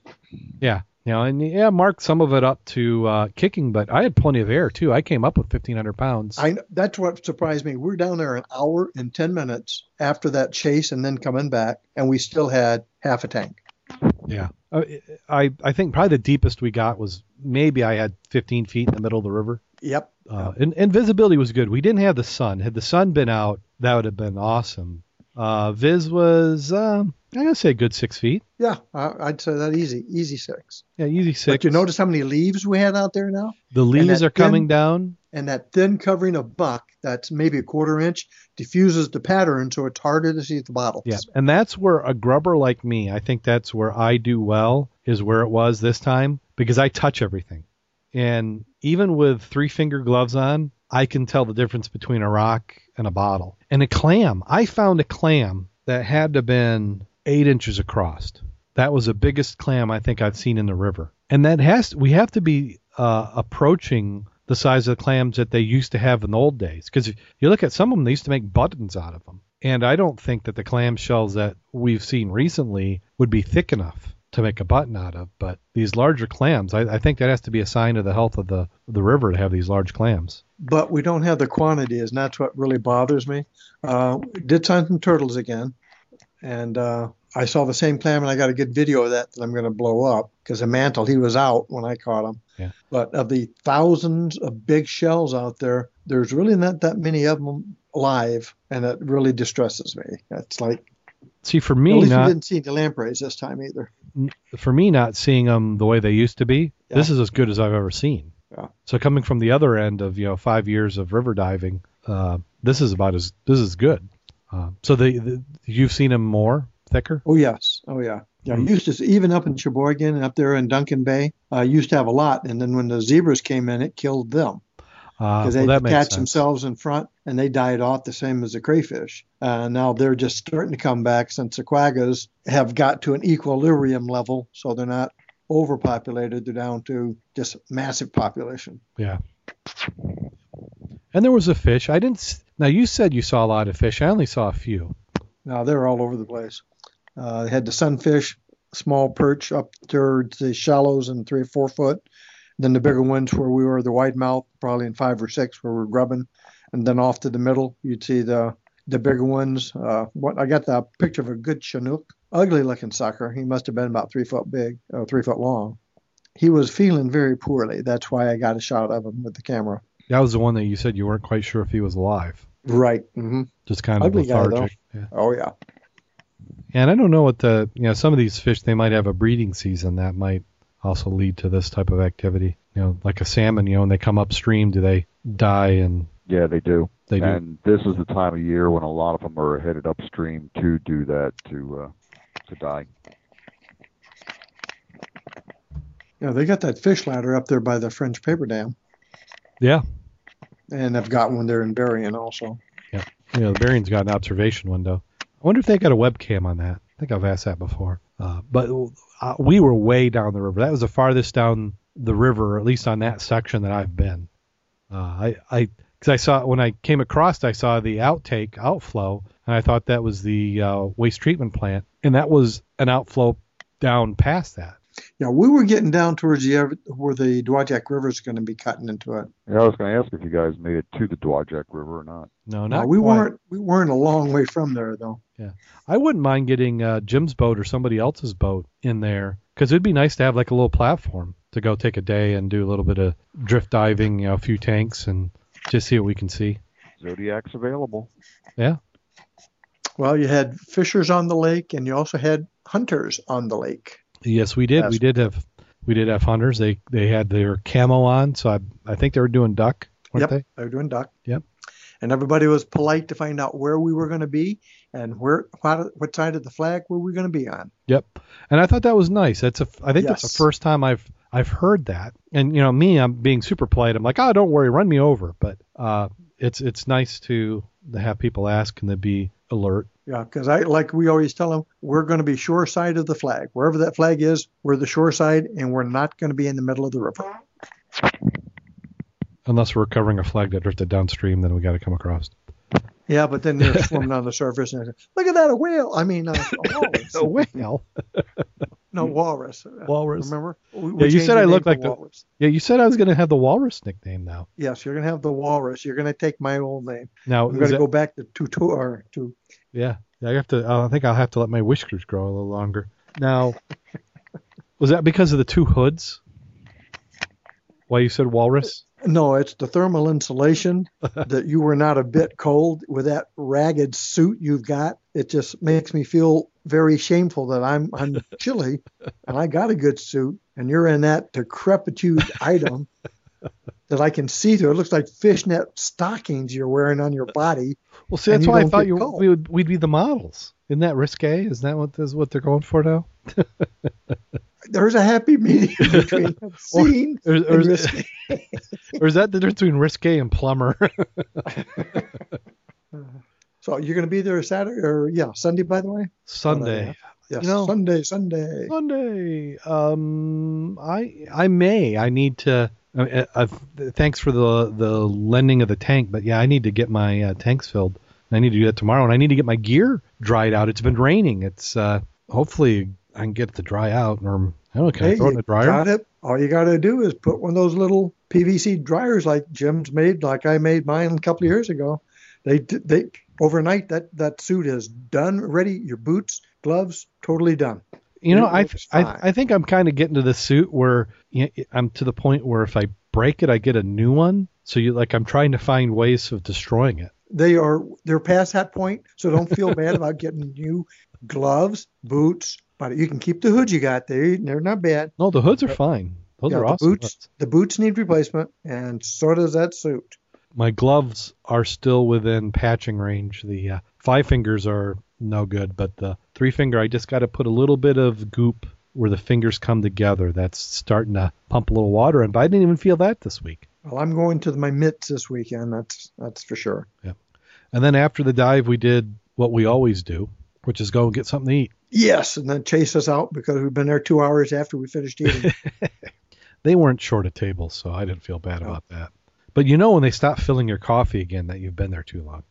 Speaker 3: yeah, you know, and yeah, marked some of it up to uh, kicking, but I had plenty of air too. I came up with fifteen hundred pounds.
Speaker 1: I that's what surprised me. We're down there an hour and 10 minutes after that chase and then coming back, and we still had half a tank.
Speaker 3: Yeah, Uh, I I think probably the deepest we got was maybe I had 15 feet in the middle of the river.
Speaker 1: Yep.
Speaker 3: Uh, and, and visibility was good. We didn't have the sun. Had the sun been out, that would have been awesome. Uh, Viz was, um, I gotta say, a good six feet.
Speaker 1: Yeah, I'd say that easy, easy six.
Speaker 3: Yeah, easy six.
Speaker 1: But you notice how many leaves we had out there now,
Speaker 3: the leaves are coming
Speaker 1: thin-
Speaker 3: down.
Speaker 1: and that thin covering of buck that's maybe a quarter inch diffuses the pattern, so it's harder to see at the bottom.
Speaker 3: Yeah, and that's where a grubber like me, I think that's where I do well, is where it was this time because I touch everything. And even with three finger gloves on, I can tell the difference between a rock and a bottle. And a clam, I found a clam that had to have been eight inches across. That was the biggest clam I think I've seen in the river. And that has we have to be uh, approaching the size of the clams that they used to have in the old days. Because you look at some of them, they used to make buttons out of them. And I don't think that the clam shells that we've seen recently would be thick enough to make a button out of. But these larger clams, I, I think that has to be a sign of the health of the the river to have these large clams.
Speaker 1: But we don't have the quantities, and that's what really bothers me. Uh, did find some turtles again, and uh, I saw the same clam, and I got a good video of that that I'm going to blow up because the mantle he was out when I caught him.
Speaker 3: Yeah.
Speaker 1: But of the thousands of big shells out there, there's really not that many of them alive, and it really distresses me. It's like
Speaker 3: See, for
Speaker 1: at
Speaker 3: me,
Speaker 1: least we didn't see the lampreys this time either.
Speaker 3: for me, not seeing them the way they used to be,
Speaker 1: Yeah.
Speaker 3: this is as good as I've ever seen.
Speaker 1: Yeah.
Speaker 3: So coming from the other end of you know five years of river diving, uh, this is about as this is good. Uh, so the, the you've seen them more thicker.
Speaker 1: Oh yes, oh yeah. Yeah, I used to even up in Cheboygan and up there in Duncan Bay, I used to have a lot, and then when the zebras came in, it killed them.
Speaker 3: Uh,
Speaker 1: because
Speaker 3: well,
Speaker 1: they
Speaker 3: that makes
Speaker 1: catch themselves in front and they died off the same as the crayfish. Uh, now they're just starting to come back since the quaggas have got to an equilibrium level, so they're not overpopulated. They're down to just massive population.
Speaker 3: Yeah. And there was a fish. I didn't. Now you said you saw a lot of fish. I only saw a few.
Speaker 1: Now they're all over the place. Uh, they had the sunfish, small perch up towards the shallows and three or four foot. Then the bigger ones where we were, the wide mouth, probably in five or six where we're grubbing. And then off to the middle, you'd see the the bigger ones. Uh, what I got the picture of a good chinook, ugly looking sucker. He must have been about three foot big, or three foot long. He was feeling very poorly. That's why I got a shot of him with the camera.
Speaker 3: That was the one that you said you weren't quite sure if he was alive.
Speaker 1: Right. hmm
Speaker 3: Just kind of
Speaker 1: Ugly guy,
Speaker 3: lethargic. yeah.
Speaker 1: Oh yeah.
Speaker 3: And I don't know what the you know some of these fish they might have a breeding season that might also lead to this type of activity. You know, like a salmon. You know, when they come upstream, do they die and
Speaker 4: Yeah, they do.
Speaker 3: they do?
Speaker 4: and this is the time of year when a lot of them are headed upstream to do that to uh, to die.
Speaker 1: Yeah, they got that fish ladder up there by the French paper dam,
Speaker 3: yeah.
Speaker 1: and I've got one there in Berrien also.
Speaker 3: You know, the Berrien's got an observation window. I wonder if they got a webcam on that. I think I've asked that before. Uh, but uh, we were way down the river. That was the farthest down the river, at least on that section that I've been. Uh, I, I because I saw when I came across, I saw the outtake outflow, and I thought that was the uh, waste treatment plant, and that was an outflow down past that.
Speaker 1: Yeah, we were getting down towards the ev- where the Dowagiac River is going to be cutting into it.
Speaker 4: Yeah, I was going to ask if you guys made it to the Dowagiac River or not.
Speaker 3: No,
Speaker 1: No,
Speaker 3: not
Speaker 1: we
Speaker 3: quite.
Speaker 1: weren't. We weren't a long way from there though.
Speaker 3: Yeah, I wouldn't mind getting uh, Jim's boat or somebody else's boat in there because it'd be nice to have like a little platform to go take a day and do a little bit of drift diving, you know, a few tanks, and just see what we can see.
Speaker 4: Zodiac's available. Yeah.
Speaker 1: Well, you had fishers on the lake, and you also had hunters on the lake.
Speaker 3: Yes, we did.
Speaker 1: Yes.
Speaker 3: We did have we did have hunters. They they had their camo on, so I I think they were doing duck, weren't
Speaker 1: Yep.
Speaker 3: they?
Speaker 1: They were doing duck.
Speaker 3: Yep.
Speaker 1: And everybody was polite to find out where we were going to be and where what, what side of the flag were we going to be on.
Speaker 3: Yep. And I thought that was nice. That's a I think that's the first time I've I've heard that. And you know, me, I'm being super polite. I'm like, oh, don't worry, run me over. But uh, it's it's nice to to have people ask and to be alert.
Speaker 1: Yeah, because I like we always tell them we're going to be shore side of the flag. Wherever that flag is, we're the shore side, and we're not going to be in the middle of the river.
Speaker 3: Unless we're covering a flag that drifted downstream, then we got to come across.
Speaker 1: Yeah, but then they're (laughs) swimming on the surface and look at that, a whale. I mean, uh, a (laughs) walrus.
Speaker 3: Oh whale.
Speaker 1: No, walrus.
Speaker 3: Walrus.
Speaker 1: Remember? We- we
Speaker 3: Yeah, you said I looked like the-
Speaker 1: walrus.
Speaker 3: Yeah, you said I was going to have the walrus nickname now.
Speaker 1: Yes, you're going to have the walrus. You're going to take my old name.
Speaker 3: Now,
Speaker 1: I'm going to go back to to, to or to
Speaker 3: Yeah, yeah. I have to. I think I'll have to let my whiskers grow a little longer. Now, was that because of the two hoods? Why you said walrus?
Speaker 1: No, it's the thermal insulation (laughs) that you were not a bit cold with that ragged suit you've got. It just makes me feel very shameful that I'm I'm chilly and I got a good suit and you're in that decrepitude (laughs) item that I can see through. It looks like fishnet stockings you're wearing on your body.
Speaker 3: Well, see, that's why I thought you
Speaker 1: cold.
Speaker 3: we would we'd be the models. Isn't that risque? Is that what is what they're going for now? (laughs)
Speaker 1: There's a happy medium (laughs) between obscene
Speaker 3: Or, or,
Speaker 1: and
Speaker 3: is,
Speaker 1: risky. (laughs)
Speaker 3: or is that the difference between risque and plumber?
Speaker 1: So you're going to be there Saturday or yeah Sunday by the way?
Speaker 3: Sunday.
Speaker 1: Yes,
Speaker 3: You know-
Speaker 1: Sunday, Sunday.
Speaker 3: Sunday. Um, I I may. I need to. Uh, uh, thanks for the the lending of the tank, but yeah, I need to get my uh, tanks filled. I need to do that tomorrow, and I need to get my gear dried out. It's been raining. It's uh, hopefully I can get it to dry out, or I don't know. Can I
Speaker 1: Hey,
Speaker 3: throw it in the dryer?
Speaker 1: got it. All you got to do is put one of those little PVC dryers like Jim's made, like I made mine a couple of years ago. They they overnight that that suit is done, ready. Your boots, gloves, totally done.
Speaker 3: You know, I, I. I think I'm kind of getting to the suit where you know, I'm to the point where if I break it, I get a new one. So you like I'm trying to find ways of destroying it.
Speaker 1: They are they're past that point, so don't feel bad about getting (laughs) new gloves, boots. But you can keep the hood you got. They they're not bad.
Speaker 3: No, the hoods are fine. Those
Speaker 1: Yeah,
Speaker 3: are
Speaker 1: the
Speaker 3: awesome.
Speaker 1: boots
Speaker 3: hoods.
Speaker 1: the boots need replacement, and so does that suit.
Speaker 3: My gloves are still within patching range. The uh, five fingers are no good, but the three finger, I just got to put a little bit of goop where the fingers come together. That's starting to pump a little water in, but I didn't even feel that this week.
Speaker 1: Well, I'm going to my mitts this weekend. That's that's for sure. Yeah.
Speaker 3: And then after the dive, we did what we always do, which is go and get something to eat.
Speaker 1: Yes, and then chase us out because we've been there two hours after we finished eating. (laughs)
Speaker 3: They weren't short of tables, so I didn't feel bad about that. But you know when they stop filling your coffee again that you've been there too long.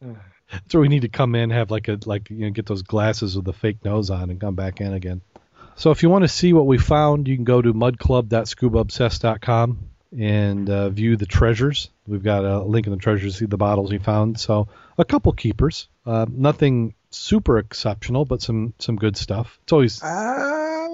Speaker 3: (laughs) so we need to come in, have like a like you know get those glasses with the fake nose on, and come back in again. So if you want to see what we found, you can go to mudclub.scubaobsessed.com and uh, view the treasures. We've got a link in the treasures to see the bottles we found. So a couple keepers, uh, nothing super exceptional, but some some good stuff. It's always
Speaker 1: uh,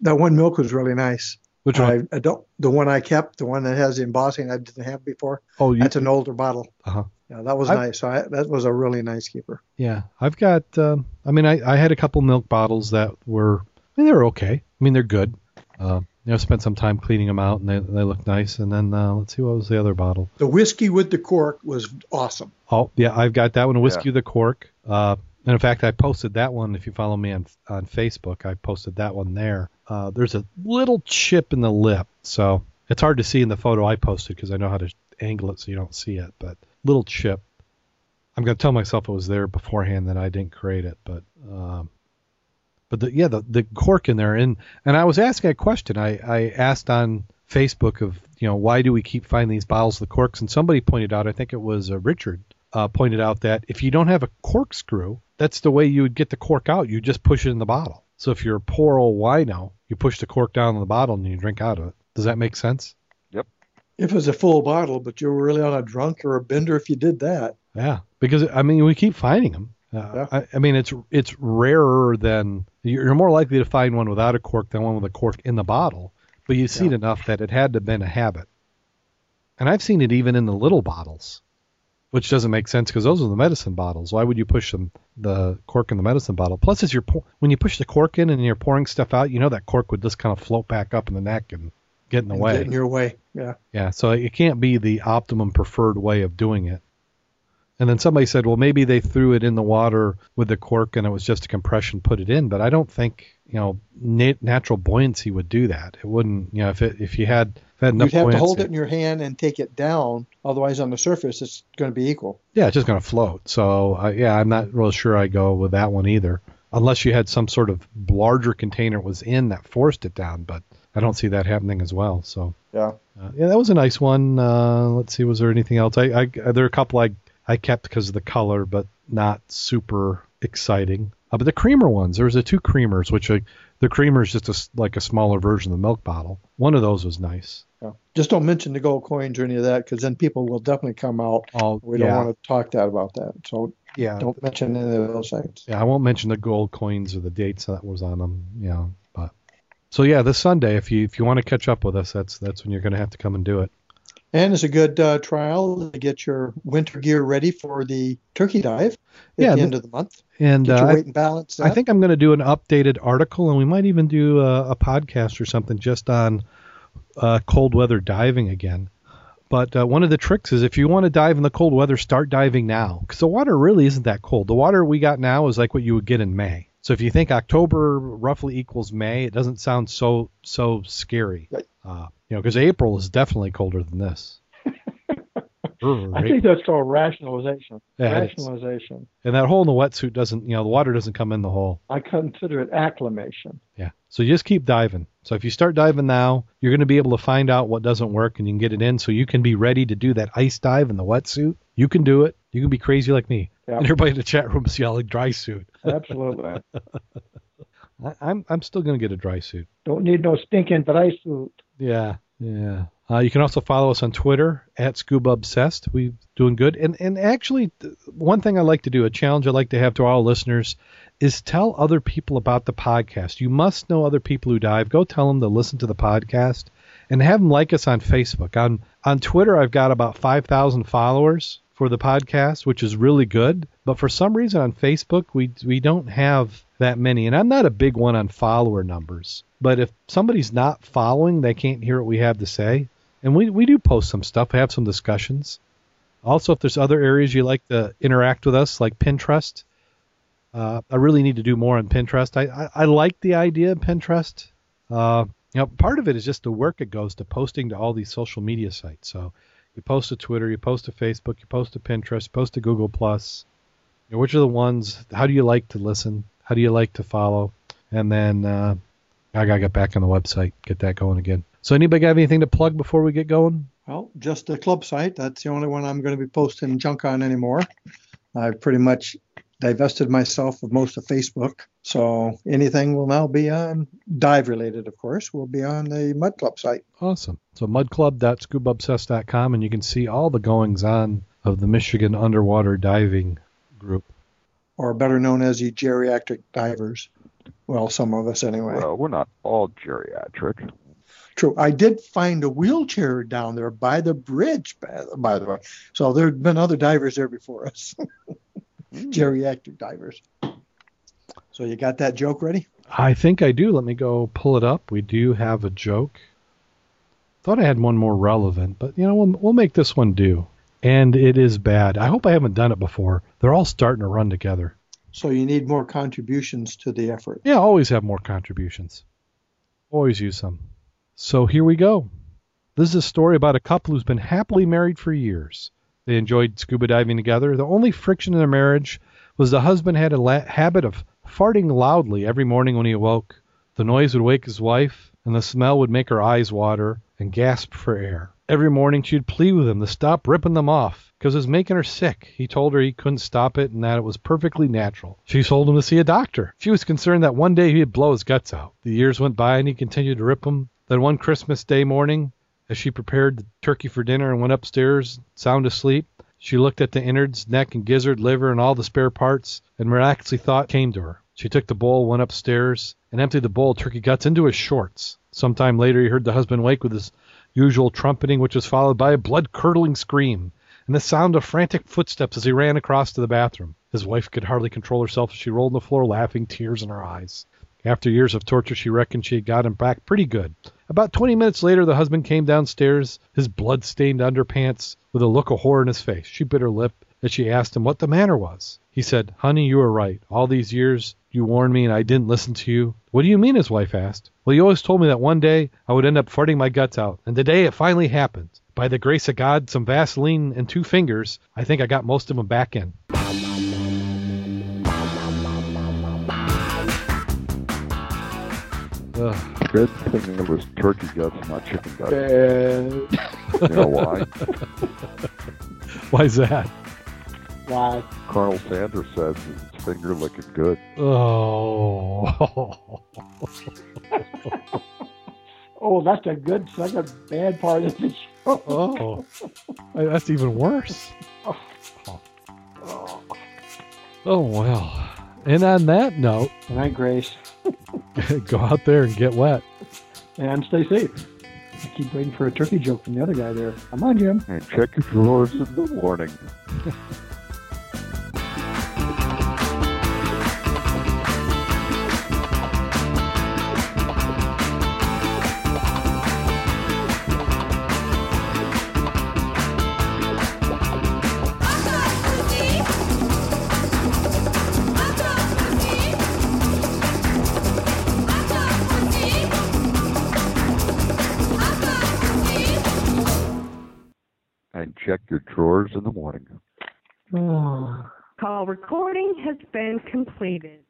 Speaker 1: that one milk was really nice.
Speaker 3: which one?
Speaker 1: I, I don't the one I kept, the one that has the embossing I didn't have before.
Speaker 3: oh, you,
Speaker 1: That's an older bottle.
Speaker 3: Uh-huh.
Speaker 1: Yeah, that was
Speaker 3: I've-
Speaker 1: nice. So I, that was a really nice keeper.
Speaker 3: Yeah, I've got. Um, I mean, I, I had a couple milk bottles that were. I mean, they were okay. I mean, they're good. Uh, you know, spent some time cleaning them out, and they they look nice. And then uh, let's see, what was the other bottle?
Speaker 1: The whiskey with the cork was awesome.
Speaker 3: Oh, yeah, I've got that one, a whiskey with the cork. Uh, and in fact, I posted that one. If you follow me on on Facebook, I posted that one there. Uh, there's a little chip in the lip, so it's hard to see in the photo I posted because I know how to angle it so you don't see it. But little chip. I'm gonna tell myself it was there beforehand that I didn't create it, but um, but the, yeah, the the cork in there, and and I was asking a question. I I asked on Facebook of you know, why do we keep finding these bottles of the corks? And somebody pointed out, I think it was uh, Richard, uh, pointed out that if you don't have a corkscrew, that's the way you would get the cork out. You just push it in the bottle. So if you're a poor old wino, you push the cork down in the bottle and you drink out of it. Does that make sense?
Speaker 1: If it's a full bottle, but you're really on a drunk or a bender if you did that.
Speaker 3: Yeah, because I mean we keep finding them. Uh,
Speaker 1: Yeah.
Speaker 3: I, I mean it's it's rarer than you're more likely to find one without a cork than one with a cork in the bottle. But you see it enough that it had to have been a habit. And I've seen it even in the little bottles, which doesn't make sense because those are the medicine bottles. Why would you push them the cork in the medicine bottle? Plus, as you're pour- when you push the cork in and you're pouring stuff out, you know that cork would just kind of float back up in the neck and get in the way.
Speaker 1: Get in your way. Yeah.
Speaker 3: Yeah, so it can't be the optimum preferred way of doing it. And then somebody said, well, maybe they threw it in the water with the cork and it was just a compression, put it in. But I don't think, you know, nat- natural buoyancy would do that. It wouldn't, you know, if it if you had, if it had enough
Speaker 1: You'd have to hold it in your hand and take it down. Otherwise, on the surface, it's going to be equal.
Speaker 3: yeah, it's just going to float. So uh, yeah, I'm not real sure I go with that one either, unless you had some sort of larger container it was in that forced it down. But I don't see that happening as well. So
Speaker 1: Yeah.
Speaker 3: Uh, yeah, that was a nice one. Uh, let's see, was there anything else? I, I there are a couple I I kept because of the color, but not super exciting. Uh, but the creamer ones, there was the two creamers, which uh, the creamer is just a s like a smaller version of the milk bottle. One of those was nice.
Speaker 1: yeah. Just don't mention the gold coins or any of that because then people will definitely come out.
Speaker 3: Oh,
Speaker 1: We
Speaker 3: yeah,
Speaker 1: don't want to talk that about that. So
Speaker 3: yeah,
Speaker 1: don't mention any of those things.
Speaker 3: yeah. I won't mention the gold coins or the dates that was on them. You know, but so yeah, this Sunday, if you if you want to catch up with us, that's that's when you're going to have to come and do it.
Speaker 1: And it's a good uh, trial to get your winter gear ready for the turkey dive at
Speaker 3: Yeah,
Speaker 1: the end of the month.
Speaker 3: And
Speaker 1: Get
Speaker 3: uh,
Speaker 1: your
Speaker 3: I-
Speaker 1: weight and balance.
Speaker 3: I think I'm going to do an updated article, and we might even do a, a podcast or something just on uh, cold weather diving again. But uh, one of the tricks is if you want to dive in the cold weather, start diving now because the water really isn't that cold. The water we got now is like what you would get in May. So if you think October roughly equals May, it doesn't sound so so scary.
Speaker 1: Right.
Speaker 3: Uh, you know, because April is definitely colder than this. (laughs)
Speaker 1: I think that's called rationalization.
Speaker 3: Yeah,
Speaker 1: rationalization.
Speaker 3: and that hole in the wetsuit doesn't, you know, the water doesn't come in the hole.
Speaker 1: I consider it acclimation.
Speaker 3: Yeah. So you just keep diving. So if you start diving now, you're going to be able to find out what doesn't work and you can get it in so you can be ready to do that ice dive in the wetsuit. You can do it. You can be crazy like me.
Speaker 1: Yeah.
Speaker 3: And everybody in the chat room is yelling dry suit.
Speaker 1: Absolutely. (laughs)
Speaker 3: I, I'm I'm still going to get a dry suit.
Speaker 1: Don't need no stinking dry suit.
Speaker 3: Yeah. Yeah. Uh, you can also follow us on Twitter at Scuba Obsessed. We doing good. And and actually, one thing I like to do, a challenge I like to have to all listeners, is tell other people about the podcast. You must know other people who dive. Go tell them to listen to the podcast, and have them like us on Facebook. On on Twitter, I've got about five thousand followers for the podcast, which is really good. But for some reason on Facebook, we we don't have that many. And I'm not a big one on follower numbers. But if somebody's not following, they can't hear what we have to say. And we, we do post some stuff, have some discussions. Also, if there's other areas you like to interact with us, like Pinterest, uh, I really need to do more on Pinterest. I, I, I like the idea of Pinterest. Uh, you know, part of it is just the work it goes to posting to all these social media sites. So you post to Twitter, you post to Facebook, you post to Pinterest, you post to Google Plus. You know, which are the ones? How do you like to listen? How do you like to follow? And then uh, I gotta get back on the website, get that going again. So anybody got anything to plug before we get going?
Speaker 1: Well, just the club site. That's the only one I'm going to be posting junk on anymore. I've pretty much divested myself of most of Facebook. So anything will now be on dive related, of course, will be on the Mud Club site.
Speaker 3: Awesome. So mudclub.scubaobsessed.com and you can see all the goings on of the Michigan underwater diving group.
Speaker 1: or better known as the geriatric divers. Well, some of us anyway.
Speaker 4: Well, we're not all geriatric.
Speaker 1: True. I did find a wheelchair down there by the bridge, by, by the way. So there have been other divers there before us, (laughs) Mm. geriatric divers. So you got that joke ready?
Speaker 3: I think I do. Let me go pull it up. We do have a joke. Thought I had one more relevant, but you know, we'll, we'll make this one do. And it is bad. I hope I haven't done it before. They're all starting to run together.
Speaker 1: So you need more contributions to the effort.
Speaker 3: Yeah, always have more contributions. Always use some. So here we go. This is a story about a couple who's been happily married for years. They enjoyed scuba diving together. The only friction in their marriage was the husband had a la- habit of farting loudly every morning when he awoke. The noise would wake his wife, and the smell would make her eyes water, and gasp for air. Every morning she'd plead with him to stop ripping them off, 'cause it was making her sick. He told her he couldn't stop it and that it was perfectly natural. She told him to see a doctor. She was concerned that one day he'd blow his guts out. The years went by and he continued to rip them. Then one Christmas Day morning, as she prepared the turkey for dinner and went upstairs, sound asleep, she looked at the innards, neck and gizzard, liver, and all the spare parts, and miraculously thought came to her. She took the bowl, went upstairs, and emptied the bowl of turkey guts into his shorts. Some time later he heard the husband wake with his usual trumpeting, which was followed by a blood curdling scream, and the sound of frantic footsteps as he ran across to the bathroom. His wife could hardly control herself as she rolled on the floor, laughing, tears in her eyes. After years of torture, she reckoned she had got him back pretty good. About twenty minutes later, the husband came downstairs, his blood stained underpants, with a look of horror in his face. She bit her lip as she asked him what the matter was. He said, Honey, you were right. All these years you warned me and I didn't listen to you. What do you mean? his wife asked. Well, you always told me that one day I would end up farting my guts out, and today it finally happened. By the grace of God, some Vaseline, and two fingers, I think I got most of them back in. Ugh.
Speaker 4: Good thing it was turkey guts, not chicken guts. You know why? (laughs)
Speaker 3: Why's that?
Speaker 5: why?
Speaker 4: Colonel Sanders says his finger looking good.
Speaker 3: Oh.
Speaker 5: Oh, that's a good second bad part of the show.
Speaker 3: oh. That's even worse.
Speaker 5: Oh.
Speaker 3: Oh, well. And on that note,
Speaker 5: Good night, Grace. (laughs)
Speaker 3: go out there and get wet.
Speaker 5: And stay safe. I keep waiting for a turkey joke from the other guy there. Come on, Jim.
Speaker 4: And check your drawers in the morning. (laughs) your drawers in the morning.
Speaker 5: Oh.
Speaker 6: Call recording has been completed.